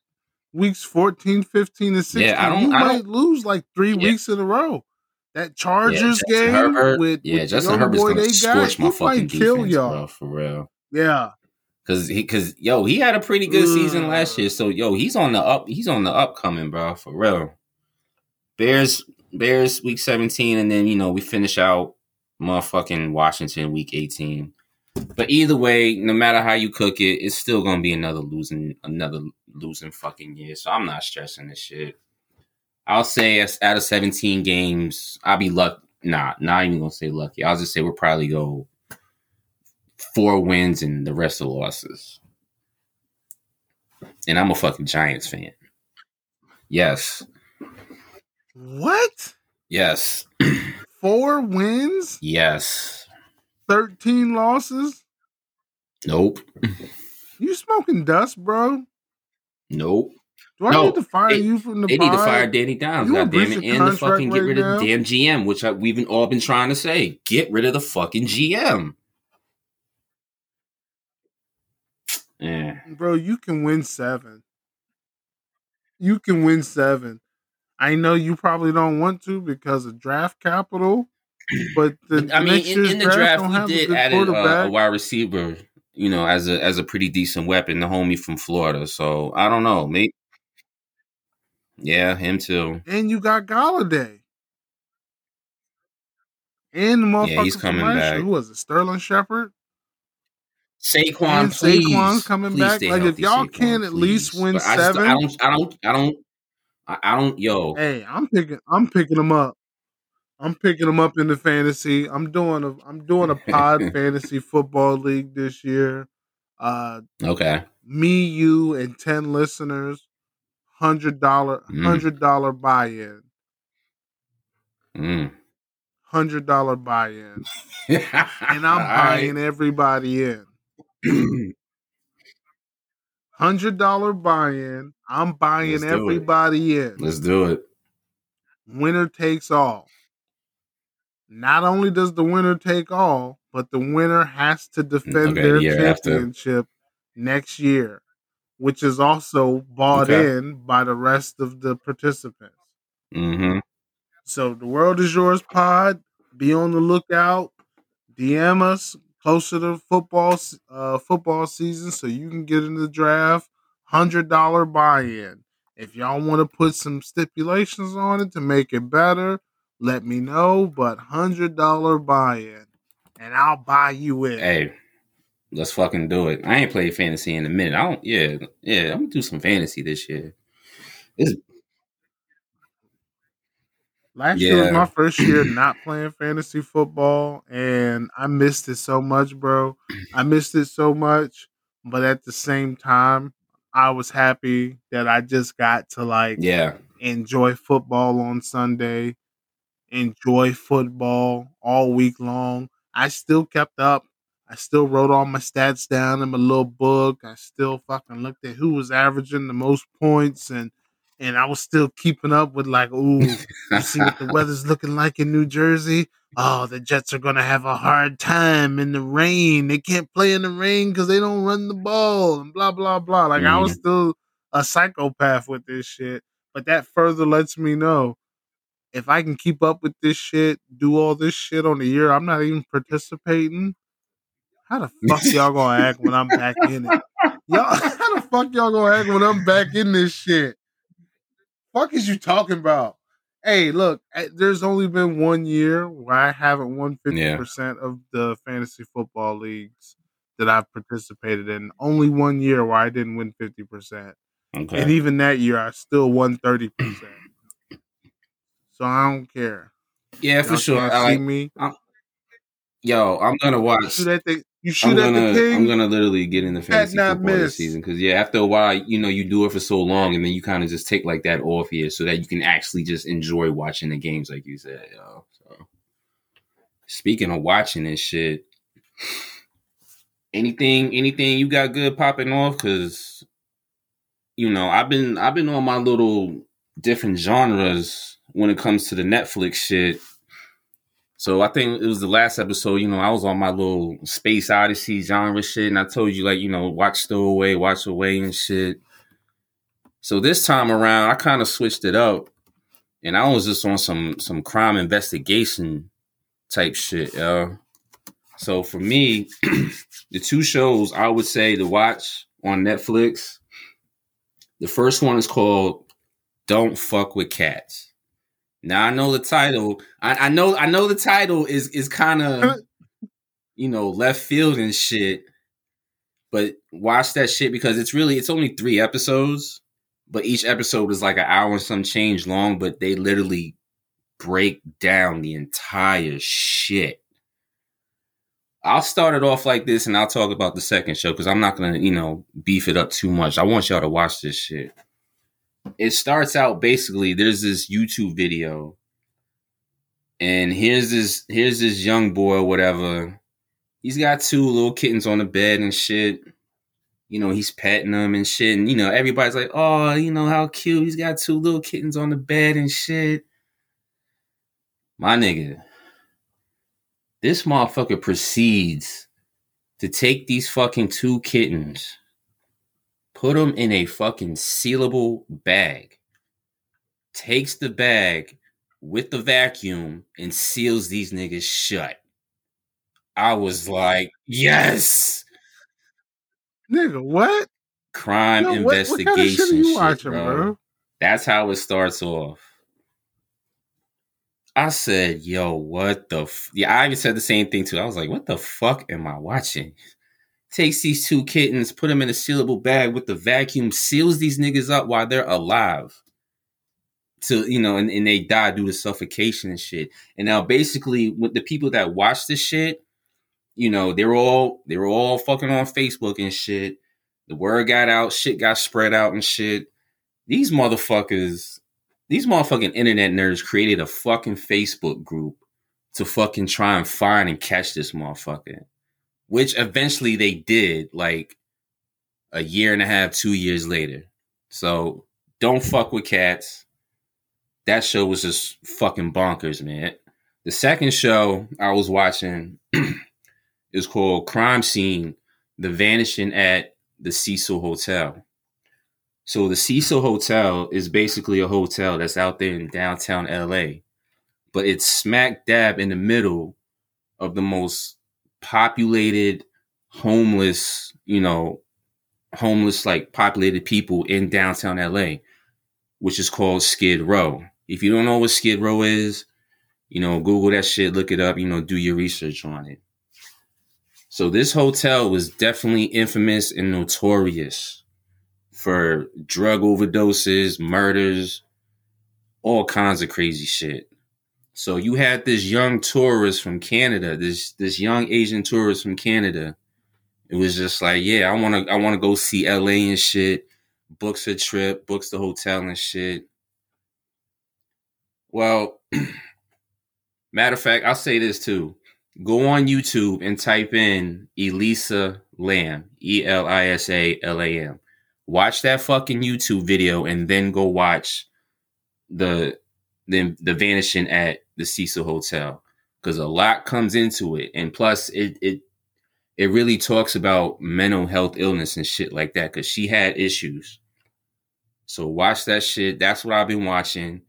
Speaker 4: weeks 14, 15, and 16.
Speaker 5: Yeah, I don't-
Speaker 4: you
Speaker 5: I
Speaker 4: might lose like three
Speaker 5: Yeah.
Speaker 4: weeks in a row. That Chargers
Speaker 5: Justin
Speaker 4: game
Speaker 5: Herbert-
Speaker 4: with,
Speaker 5: Yeah,
Speaker 4: with
Speaker 5: Justin Herbert's
Speaker 4: boy they got,
Speaker 5: my
Speaker 4: he
Speaker 5: fucking
Speaker 4: might kill
Speaker 5: defense,
Speaker 4: y'all.
Speaker 5: bro, for real.
Speaker 4: Yeah.
Speaker 5: Cause he, cause yo, he had a pretty good season last year. So yo, he's on the up. He's on the upcoming, bro, for real. Bears, Bears, week seventeen, and then you know we finish out motherfucking Washington week eighteen. But either way, no matter how you cook it, it's still gonna be another losing, another losing fucking year. So I'm not stressing this shit. I'll say out of seventeen games, I'll be lucky. Nah, not even gonna say lucky. I'll just say we'll probably go four wins and the rest of losses. And I'm a fucking Giants fan. Yes.
Speaker 4: What?
Speaker 5: Yes. [clears throat]
Speaker 4: Four wins,
Speaker 5: Yes.
Speaker 4: 13 losses?
Speaker 5: Nope.
Speaker 4: You smoking dust, bro?
Speaker 5: Nope.
Speaker 4: Do I
Speaker 5: No,
Speaker 4: need to fire
Speaker 5: they-
Speaker 4: you from the
Speaker 5: They need to
Speaker 4: pod?
Speaker 5: fire Danny
Speaker 4: on
Speaker 5: goddamn it, and the fucking get rid of the damn GM, which I, we've all been trying to say. Get rid of the fucking GM. Yeah.
Speaker 4: Bro, you can win seven. You can win seven. I know you probably don't want to because of draft capital, but the
Speaker 5: I mean, in, in the
Speaker 4: draft,
Speaker 5: draft, we did add a, uh,
Speaker 4: a
Speaker 5: wide receiver you know, as a as a pretty decent weapon. The homie from Florida. So I don't know. Maybe. Yeah, him too.
Speaker 4: And you got Golladay. And the motherfucker
Speaker 5: Yeah, he's coming back.
Speaker 4: Who was it? Sterling Shepard?
Speaker 5: Saquon,
Speaker 4: And
Speaker 5: please,
Speaker 4: Saquon's coming
Speaker 5: please
Speaker 4: back. Like, if y'all
Speaker 5: Saquon,
Speaker 4: can't at least win
Speaker 5: I, just,
Speaker 4: seven-
Speaker 5: I don't, I don't, I don't, I, I don't. Yo,
Speaker 4: Hey, I'm picking I'm picking them up. I'm picking them up in the fantasy. I'm doing a I'm doing a pod [laughs] fantasy football league this year. Uh
Speaker 5: okay,
Speaker 4: me, you, and ten listeners, hundred dollar
Speaker 5: Mm.
Speaker 4: hundred dollar buy in.
Speaker 5: mm.
Speaker 4: Hundred dollar buy in.
Speaker 5: and
Speaker 4: And I'm [laughs] buying everybody in. [clears throat] Hundred dollar buy in. I'm buying
Speaker 5: it.
Speaker 4: everybody in.
Speaker 5: Let's do it.
Speaker 4: winner takes all. Not only does the winner take all, but the winner has to defend
Speaker 5: Okay,
Speaker 4: their
Speaker 5: the year after.
Speaker 4: championship next year, which is also bought
Speaker 5: Okay.
Speaker 4: in by the rest of the participants.
Speaker 5: Mm-hmm.
Speaker 4: So the world is yours pod. Be on the lookout. DM us closer to football uh, football season so you can get in the draft. Hundred dollar buy in. If y'all want to put some stipulations on it to make it better, let me know. But hundred dollar buy in, and I'll buy you in.
Speaker 5: Hey, let's fucking do it. I ain't played fantasy in a minute. I don't. Yeah, yeah. I'm gonna do some fantasy this year.
Speaker 4: Last year was my first year [clears throat] not playing fantasy football, and I missed it so much, bro. I missed it so much, but at the same time, I was happy that I just got to like
Speaker 5: Yeah,
Speaker 4: enjoy football on Sunday, enjoy football all week long. I still kept up. I still wrote all my stats down in my little book. I still fucking looked at who was averaging the most points and and I was still keeping up with like, ooh, you see what the [laughs] weather's looking like in New Jersey? Oh, the Jets are gonna have a hard time in the rain. They can't play in the rain because they don't run the ball and blah blah blah. Like I was mm-hmm. still a psychopath with this shit. But that further lets me know if I can keep up with this shit, do all this shit on the year, I'm not even participating. How the [laughs] fuck y'all gonna act when I'm back in it? Y'all, [laughs] how the fuck y'all gonna act when I'm back in this shit? Fuck is you talking about? Hey, look, eh, there's only been one year where I haven't won fifty
Speaker 5: Yeah.
Speaker 4: percent of the fantasy football leagues that I've participated in. Only one year where I didn't win fifty percent, and even that year I still won thirty percent. So I don't care.
Speaker 5: Yeah, for
Speaker 4: Y'all
Speaker 5: sure. I
Speaker 4: see
Speaker 5: like,
Speaker 4: me.
Speaker 5: yo, I'm gonna watch.
Speaker 4: You shoot at the you
Speaker 5: I'm
Speaker 4: at
Speaker 5: gonna,
Speaker 4: the king.
Speaker 5: I'm gonna literally get into fantasy
Speaker 4: not
Speaker 5: football this
Speaker 4: miss.
Speaker 5: season because yeah, after a while, you know, you do it for so long, and then you kind of just take like that off here so that you can actually just enjoy watching the games, like you said, yo. So, speaking of watching this shit, anything, anything you got good popping off? Because you know, I've been, I've been on my little different genres when it comes to the Netflix shit. So I think it was the last episode, you know, I was on my little space odyssey genre shit, and I told you like, you know, watch Stowaway, watch away and shit. So this time around, I kind of switched it up, and I was just on some some crime investigation type shit. So for me, [clears throat] the two shows I would say to watch on Netflix, the first one is called "Don't Fuck with Cats." Now I know the title. I, I know I know the title is is kind of [laughs] you know left field and shit. But watch that shit because it's really it's only three episodes, but each episode is like an hour and some change long. But they literally break down the entire shit. I'll start it off like this, and I'll talk about the second show because I'm not gonna you know beef it up too much. I want y'all to watch this shit it starts out basically there's this YouTube video and here's this here's this young boy or whatever. He's got two little kittens on the bed and shit. You know, he's petting them and shit. And you know, everybody's like, oh, you know, how cute. He's got two little kittens on the bed and shit. My nigga. This motherfucker proceeds to take these fucking two kittens put them in a fucking sealable bag, takes the bag with the vacuum and seals these niggas shut. I was like, yes,
Speaker 4: Nigga, what?
Speaker 5: Crime
Speaker 4: Yo, what, what
Speaker 5: investigation
Speaker 4: kind of shit
Speaker 5: shit,
Speaker 4: watching,
Speaker 5: bro.
Speaker 4: bro?
Speaker 5: That's how it starts off. I said, yo, what the? F-? Yeah, I even said the same thing too. I was like, what the fuck am I watching? Takes these two kittens, put them in a sealable bag with the vacuum, seals these niggas up while they're alive. To you know, and, and they die due to suffocation and shit. And now, basically, with the people that watch this shit, you know, they were all they were all fucking on Facebook and shit. The word got out, shit got spread out and shit. These motherfuckers, these motherfucking internet nerds created a fucking Facebook group to fucking try and find and catch this motherfucker. Which eventually they did, like a year and a half, two years later. So don't fuck with cats. That show was just fucking bonkers, man. The second show I was watching [clears throat] is called Crime Scene The Vanishing at the Cecil Hotel. So the Cecil Hotel is basically a hotel that's out there in downtown LA, but it's smack dab in the middle of the most populated, homeless, you know, homeless like populated people in downtown LA, which is called Skid Row. If you don't know what Skid Row is, you know, Google that shit, look it up, you know, do your research on it. So this hotel was definitely infamous and notorious for drug overdoses, murders, all kinds of crazy shit. So you had this young tourist from Canada, this this young Asian tourist from Canada. It was just like, yeah, I want to I want to go see LA and shit. Books a trip, books the hotel and shit. Well, [clears throat] matter of fact, I'll say this too go on YouTube and type in Elisa Lam, E L I S A L A M. Watch that fucking YouTube video and then go watch the the the vanishing at the Cecil Hotel because a lot comes into it, and plus it it it really talks about mental health illness and shit like that because she had issues. So watch that shit. That's what I've been watching.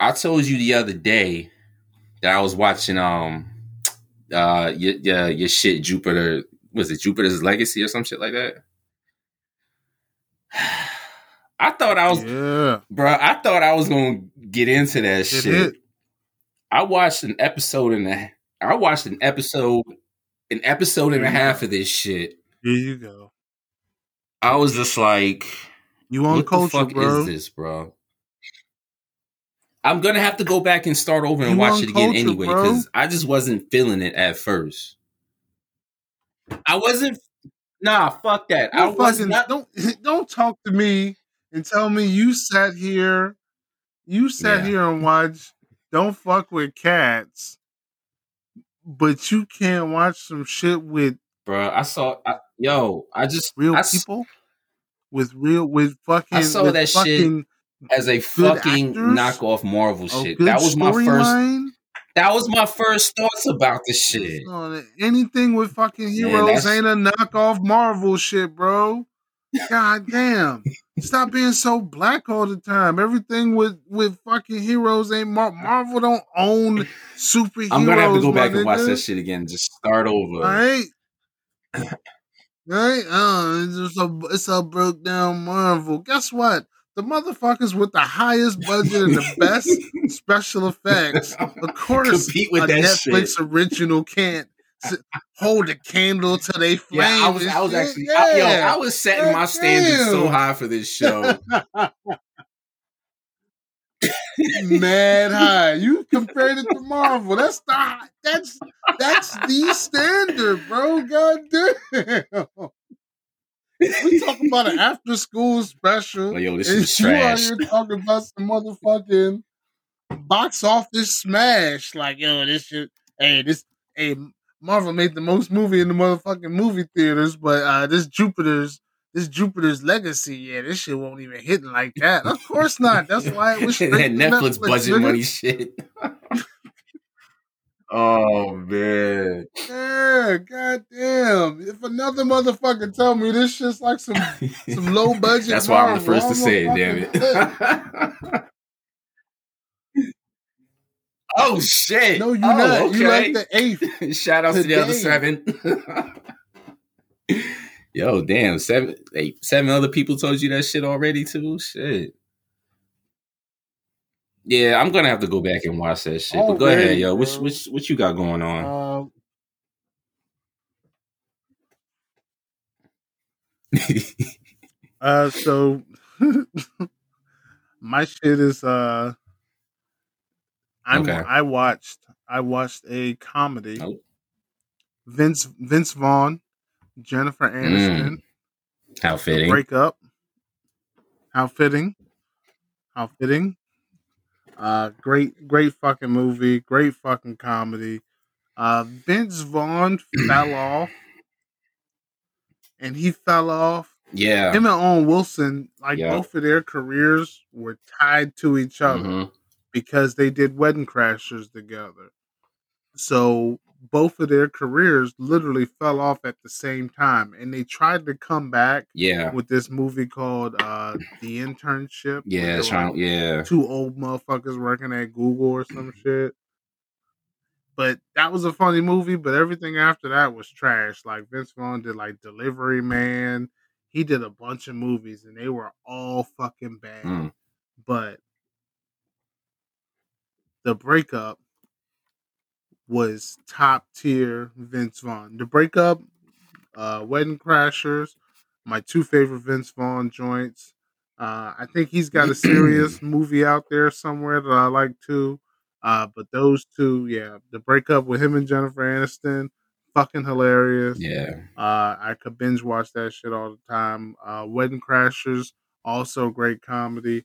Speaker 5: I told you the other day that I was watching um uh your your, your shit Jupiter was it Jupiter's Legacy or some shit like that. [sighs] I thought I was,
Speaker 4: Yeah.
Speaker 5: bro. I thought I was gonna get into that
Speaker 4: It
Speaker 5: shit.
Speaker 4: hit.
Speaker 5: I watched an episode and a, I watched an episode, an episode and a half of this shit.
Speaker 4: Here you go.
Speaker 5: I was just like,
Speaker 4: You on
Speaker 5: what
Speaker 4: culture,
Speaker 5: the fuck
Speaker 4: bro.
Speaker 5: is this, bro? I'm gonna have to go back and start over and
Speaker 4: You
Speaker 5: watch it again
Speaker 4: culture,
Speaker 5: anyway because I just wasn't feeling it at first. I wasn't. Nah, fuck that. I
Speaker 4: Don't
Speaker 5: was
Speaker 4: fucking
Speaker 5: not.
Speaker 4: don't [laughs] don't talk to me and tell me you sat here, you sat
Speaker 5: Yeah.
Speaker 4: here and watched Don't Fuck with Cats, but you can't watch some shit with
Speaker 5: bro. I saw, I, yo, I just
Speaker 4: real
Speaker 5: I s-
Speaker 4: people, with real with fucking
Speaker 5: I
Speaker 4: saw
Speaker 5: that shit as a fucking
Speaker 4: actors,
Speaker 5: knockoff Marvel shit. That was my first.
Speaker 4: storyline.
Speaker 5: That was my first thoughts about this shit.
Speaker 4: Anything with fucking heroes
Speaker 5: that's-
Speaker 4: ain't a knockoff Marvel shit, bro. God damn. Stop being so black all the time. Everything with with fucking heroes ain't Mar- Marvel don't own superheroes.
Speaker 5: I'm gonna have to go back and watch that shit again. Just start over.
Speaker 4: All right. Right? Uh, it's just a it's a broke down Marvel. Guess what? The motherfuckers with the highest budget and the best [laughs] special effects, of course,
Speaker 5: Compete with
Speaker 4: a Netflix
Speaker 5: shit.
Speaker 4: original can't hold a candle to they flame.
Speaker 5: Yeah, I was, I was actually, I, yo, I was setting my standards so high for this show.
Speaker 4: mad [laughs] high. You compared it to Marvel. That's the that's that's the standard, bro. God damn. We talking about an after school special.
Speaker 5: Like, yo, this
Speaker 4: and
Speaker 5: is
Speaker 4: you
Speaker 5: trash.
Speaker 4: here talking about some motherfucking box office smash. Like, yo, this shit. Hey, this. Hey, Marvel made the most movie in the motherfucking movie theaters, but uh this Jupiter's this Jupiter's legacy, yeah, this shit won't even hit like that. Of course not. That's why it was [laughs]
Speaker 5: that
Speaker 4: to
Speaker 5: Netflix, budget
Speaker 4: nigga.
Speaker 5: money shit. [laughs] oh man.
Speaker 4: Yeah, goddamn. If another motherfucker tell me this shit's like some some low [laughs] budget,
Speaker 5: That's why I'm the first to say it, damn it. Oh shit.
Speaker 4: No, you
Speaker 5: oh,
Speaker 4: not. You like the eighth. [laughs]
Speaker 5: Shout outs to the other seven. [laughs] Yo, damn, seven, eight, seven other people told you that shit already too. Shit. Yeah, I'm gonna have to go back and watch that shit. But go ahead, yo. What what what you got going on?
Speaker 4: Uh, [laughs] uh, so my shit is uh, I'm
Speaker 5: Okay.
Speaker 4: I watched I watched a comedy.
Speaker 5: Oh.
Speaker 4: Vince Vince Vaughn, Jennifer Aniston,
Speaker 5: How
Speaker 4: The
Speaker 5: fitting.
Speaker 4: breakup. How fitting. How fitting. Uh great great fucking movie, great fucking comedy. Uh Vince Vaughn fell [clears throat] off. And he fell off.
Speaker 5: Yeah.
Speaker 4: Him and Owen Wilson, like
Speaker 5: Yeah.
Speaker 4: both of their careers were tied to each other
Speaker 5: Mhm.
Speaker 4: Because they did Wedding Crashers together. So both of their careers literally fell off at the same time. And they tried to come back
Speaker 5: Yeah.
Speaker 4: with this movie called uh The Internship.
Speaker 5: Yeah. Trying,
Speaker 4: were
Speaker 5: yeah.
Speaker 4: two old motherfuckers working at Google or some shit. But that was a funny movie, but everything after that was trash. Like Vince Vaughn did like Delivery Man. He did a bunch of movies and they were all fucking bad.
Speaker 5: Mm.
Speaker 4: But the breakup was top tier Vince Vaughn. The breakup, uh, Wedding Crashers, my two favorite Vince Vaughn joints. Uh, I think he's got a serious [clears throat] movie out there somewhere that I like too. Uh, but those two, yeah, the breakup with him and Jennifer Aniston, fucking hilarious.
Speaker 5: Yeah.
Speaker 4: Uh, I could binge watch that shit all the time. Uh, Wedding Crashers, also great comedy.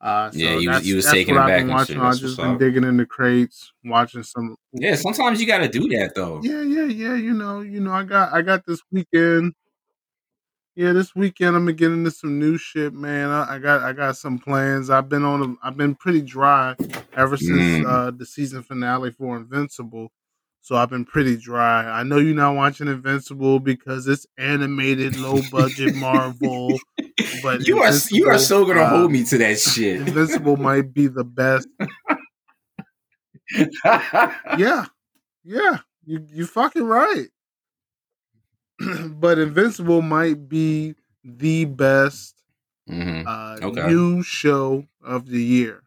Speaker 4: Uh, so
Speaker 5: Yeah, you was- you was taking
Speaker 4: what
Speaker 5: it
Speaker 4: I've
Speaker 5: back
Speaker 4: been
Speaker 5: and
Speaker 4: watching. I've just been
Speaker 5: up.
Speaker 4: digging in the crates, watching some.
Speaker 5: Yeah. Sometimes you got to do that though.
Speaker 4: Yeah, yeah, yeah. You know, you know. I got, I got this weekend. Yeah, this weekend I'm gonna get into some new shit, man. I, I got, I got some plans. I've been on, a, I've been pretty dry ever since
Speaker 5: Mm.
Speaker 4: uh, the season finale for Invincible. So I've been pretty dry. I know you're not watching Invincible because it's animated, low budget [laughs] Marvel. But
Speaker 5: you are you are so gonna
Speaker 4: uh,
Speaker 5: hold me to that shit.
Speaker 4: Invincible might be the best. [laughs] Yeah, yeah, you you fucking right. [clears throat] but Invincible might be the best
Speaker 5: hmm
Speaker 4: uh,
Speaker 5: Okay.
Speaker 4: new show of the year.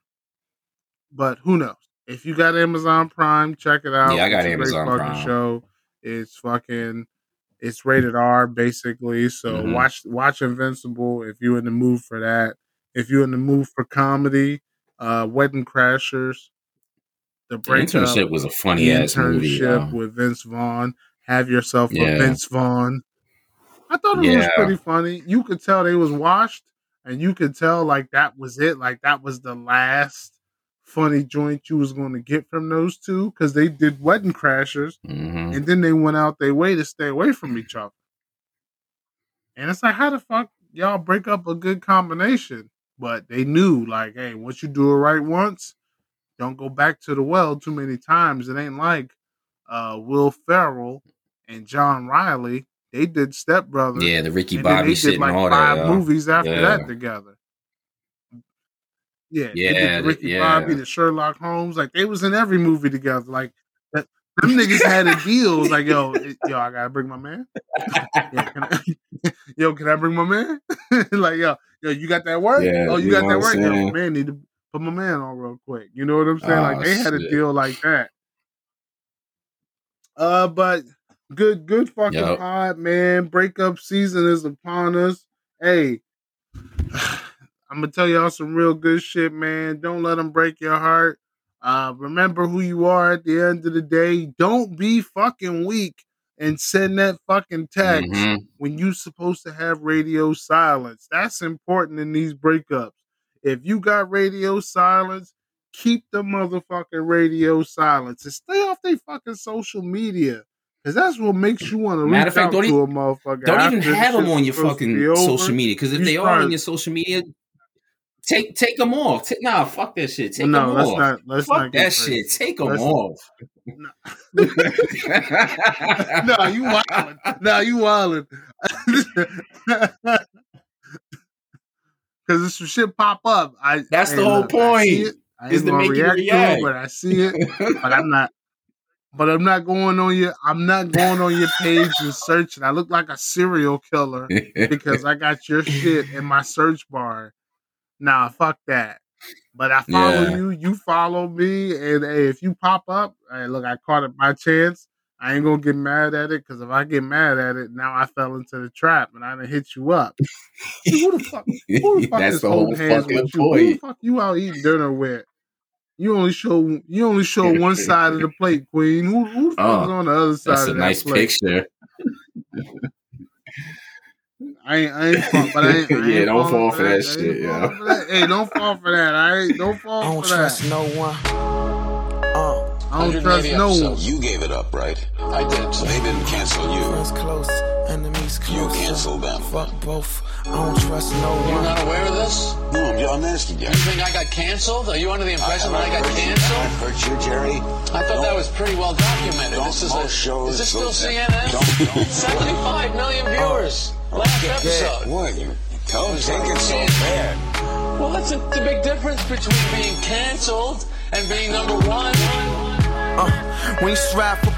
Speaker 4: But who knows? If you got Amazon Prime, check it out.
Speaker 5: Yeah, I got
Speaker 4: It's a
Speaker 5: Amazon
Speaker 4: great fucking
Speaker 5: Prime.
Speaker 4: show. It's fucking it's rated R basically. So
Speaker 5: Mhm.
Speaker 4: watch watch Invincible if you're in the mood for that. If you're in the mood for comedy, uh Wedding Crashers, The
Speaker 5: The internship was a funny ass movie.
Speaker 4: With Vince Vaughn. Have yourself a Vince Vaughn. I thought it was pretty funny. You could tell they was washed, and you could tell like that was it. Like that was the last funny joint you was going to get from those two because they did Wedding Crashers,
Speaker 5: Mhm.
Speaker 4: and then they went out their way to stay away from each other. And it's like, how the fuck y'all break up a good combination? But they knew, like, hey, once you do it right once, don't go back to the well too many times. It ain't like uh, Will Ferrell and John Reilly. They did Step Brothers.
Speaker 5: Yeah, the Ricky Bobby
Speaker 4: they
Speaker 5: shit
Speaker 4: did like
Speaker 5: and all
Speaker 4: five
Speaker 5: that.
Speaker 4: movies after
Speaker 5: Yeah.
Speaker 4: that together. Yeah,
Speaker 5: Yeah,
Speaker 4: the Ricky
Speaker 5: yeah.
Speaker 4: Bobby, the Sherlock Holmes. Like they was in every movie together. Like that, them niggas had a deal. Like, yo, [laughs] it- yo, I gotta bring my man. [laughs] yo, can I, [laughs] yo, can I bring my man? like, yo, yo, you got that work?
Speaker 5: Yeah,
Speaker 4: oh, you,
Speaker 5: you
Speaker 4: got that work? Yo, man, need to put my man on real quick. You know what I'm saying? like
Speaker 5: Oh,
Speaker 4: they had a deal like that. Uh, but good, good fucking
Speaker 5: Yup.
Speaker 4: pod, man. Breakup season is upon us. Hey, [sighs] I'm gonna tell y'all some real good shit, man. Don't let them break your heart. Uh, remember who you are at the end of the day. Don't be fucking weak and send that fucking text
Speaker 5: Mhm.
Speaker 4: when you supposed to have radio silence. That's important in these breakups. If you got radio silence, keep the motherfucking radio silence and stay off their fucking social media. Cause that's what makes you want to reach
Speaker 5: Matter of fact,
Speaker 4: out
Speaker 5: don't
Speaker 4: to
Speaker 5: e-
Speaker 4: a motherfucker.
Speaker 5: Don't even have them on your
Speaker 4: supposed to be
Speaker 5: fucking social media because if
Speaker 4: You
Speaker 5: they are on your social media, take take them off. Ta- nah, fuck that shit. Take
Speaker 4: no,
Speaker 5: them
Speaker 4: let's
Speaker 5: off.
Speaker 4: not. Let's
Speaker 5: fuck
Speaker 4: not
Speaker 5: that
Speaker 4: crazy.
Speaker 5: shit. Take them
Speaker 4: Let's-
Speaker 5: off. [laughs]
Speaker 4: no, you wildin'. No, you wildin'. [laughs] Because if some shit pop up, I
Speaker 5: That's the whole
Speaker 4: look,
Speaker 5: point.
Speaker 4: I
Speaker 5: is to make you
Speaker 4: react to it,
Speaker 5: react.
Speaker 4: but I see it. But I'm not. but I'm not going on your I'm not going on your page and searching. I look like a serial killer [laughs] because I got your shit in my search bar. Nah, fuck that. But I follow
Speaker 5: Yeah.
Speaker 4: you, you follow me, and hey, if you pop up, hey, look, I caught it by chance. I ain't gonna get mad at it because if I get mad at it, now I fell into the trap and I done hit you up. Who the fuck? Who the [laughs] fuck
Speaker 5: That's
Speaker 4: is
Speaker 5: the whole
Speaker 4: hands
Speaker 5: fucking
Speaker 4: with you? Who the fuck you out eating dinner with? You only show you only [laughs] show one side of the plate, Queen. Who who the fuck
Speaker 5: Oh,
Speaker 4: is on the other side
Speaker 5: That's
Speaker 4: of
Speaker 5: a
Speaker 4: that
Speaker 5: nice
Speaker 4: plate?
Speaker 5: picture. [laughs]
Speaker 4: I ain't, I ain't fall, but [laughs] I ain't, I ain't
Speaker 5: Yeah, don't fall for that
Speaker 4: I ain't
Speaker 5: shit,
Speaker 4: falling
Speaker 5: yo.
Speaker 4: that. Hey, don't fall for that. I ain't don't
Speaker 3: I
Speaker 4: fall
Speaker 3: don't
Speaker 4: for
Speaker 3: trust
Speaker 4: that.
Speaker 3: no one. Uh,
Speaker 4: I don't trust
Speaker 6: 180
Speaker 4: no one.
Speaker 7: You gave it up, right?
Speaker 6: I did.
Speaker 7: So they didn't cancel you.
Speaker 3: friends close, enemies close.
Speaker 7: You
Speaker 3: close.
Speaker 7: canceled them.
Speaker 3: Fuck both. I don't trust no one.
Speaker 6: You're not aware of this?
Speaker 7: No, I'm, I'm asking you.
Speaker 6: You think I got canceled? Are you under the impression that I got
Speaker 7: hurt you.
Speaker 6: canceled?
Speaker 7: I've hurt you, Jerry.
Speaker 6: I thought that was pretty well documented.
Speaker 7: Don't
Speaker 6: This is, a,
Speaker 7: shows
Speaker 6: is this still CNN?
Speaker 7: don't- don't- [laughs]
Speaker 6: 75 million viewers. Last episode.
Speaker 7: What? You don't
Speaker 6: was
Speaker 7: take so bad.
Speaker 6: Well, that's a, the big difference between being canceled and being number one.
Speaker 3: Uh, when you strive for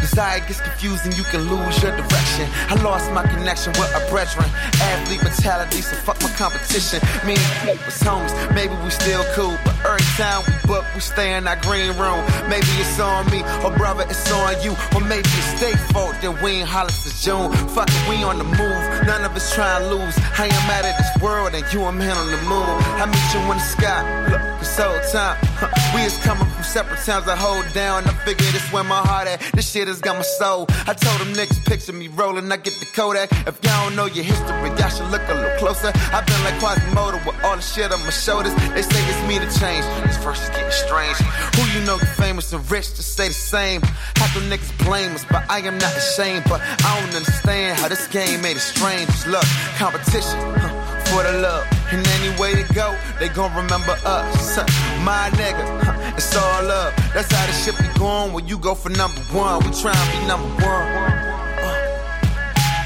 Speaker 3: desire gets confused and you can lose your direction. I lost my connection with a brethren. Athlete mentality, so fuck my competition. Me and Pete was homies, maybe we still cool, but every time we book, we stay in our green room. Maybe it's on me, or brother, it's on you, or maybe it's their fault that we ain't holler since June. Fuck it, we on the move, none of us trying to lose. I am mad at this world, and you a man on the moon. I meet you in the sky, look, this whole time, huh, we is coming separate towns I hold down. I figure this where my heart at. This shit has got my soul. I told them niggas picture me rolling. I get the Kodak. If y'all don't know your history, y'all should look a little closer. I've been like Quasimodo with all the shit on my shoulders. They say it's me to change. This verse is getting strange. Who you know get famous and rich to stay the same? How them niggas blame us, but I am not ashamed. But I don't understand how this game made it strange. Look, competition. Huh for the love. And any way to go, they gon' remember us. My nigga, it's all love. That's how the shit be going when you go for number one. We try and be number one. Uh,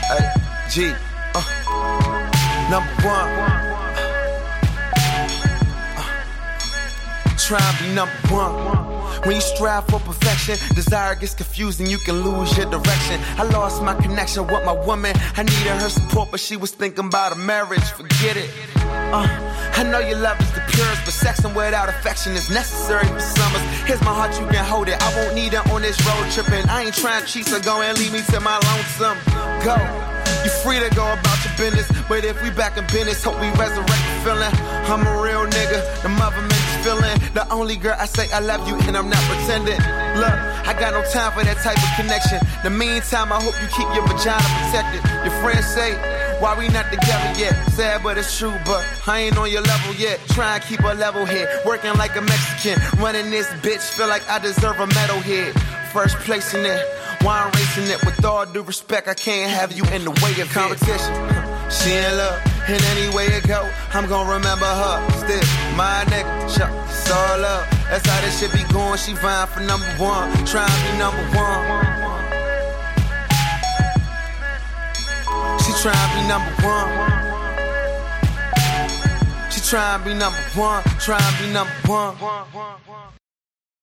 Speaker 3: hey, G, uh, number one. Uh, try and be number one. When you strive for perfection, desire gets confused and you can lose your direction. I lost my connection with my woman. I needed her support, but she was thinking about a marriage. Forget it. Uh, I know your love is the purest, but sexing without affection is necessary for summers. Here's my heart, you can hold it. I won't need it on this road trip, and I ain't trying to cheat, so go and leave me to my lonesome. Go. You free to go about your business, but if we back in business, hope we resurrect the feeling. I'm a real nigga, the mother makes feeling. The only girl I say I love you, and I'm not pretending. Look, I got no time for that type of connection. The meantime, I hope you keep your vagina protected. Your friends say, why we not together yet? Sad, but it's true, but I ain't on your level yet. Try and keep a level head, working like a Mexican. Running this bitch, feel like I deserve a medal head. First place in it, why I'm racing it. With all due respect, I can't have you in the way of competition. [laughs] She in love, and any way it go, I'm gonna remember her. Still, my nigga, chuck, it's all up. That's how this shit be going. She vying for number one, trying to be number one. She trying to be number one. She trying to be number one, trying to be number one.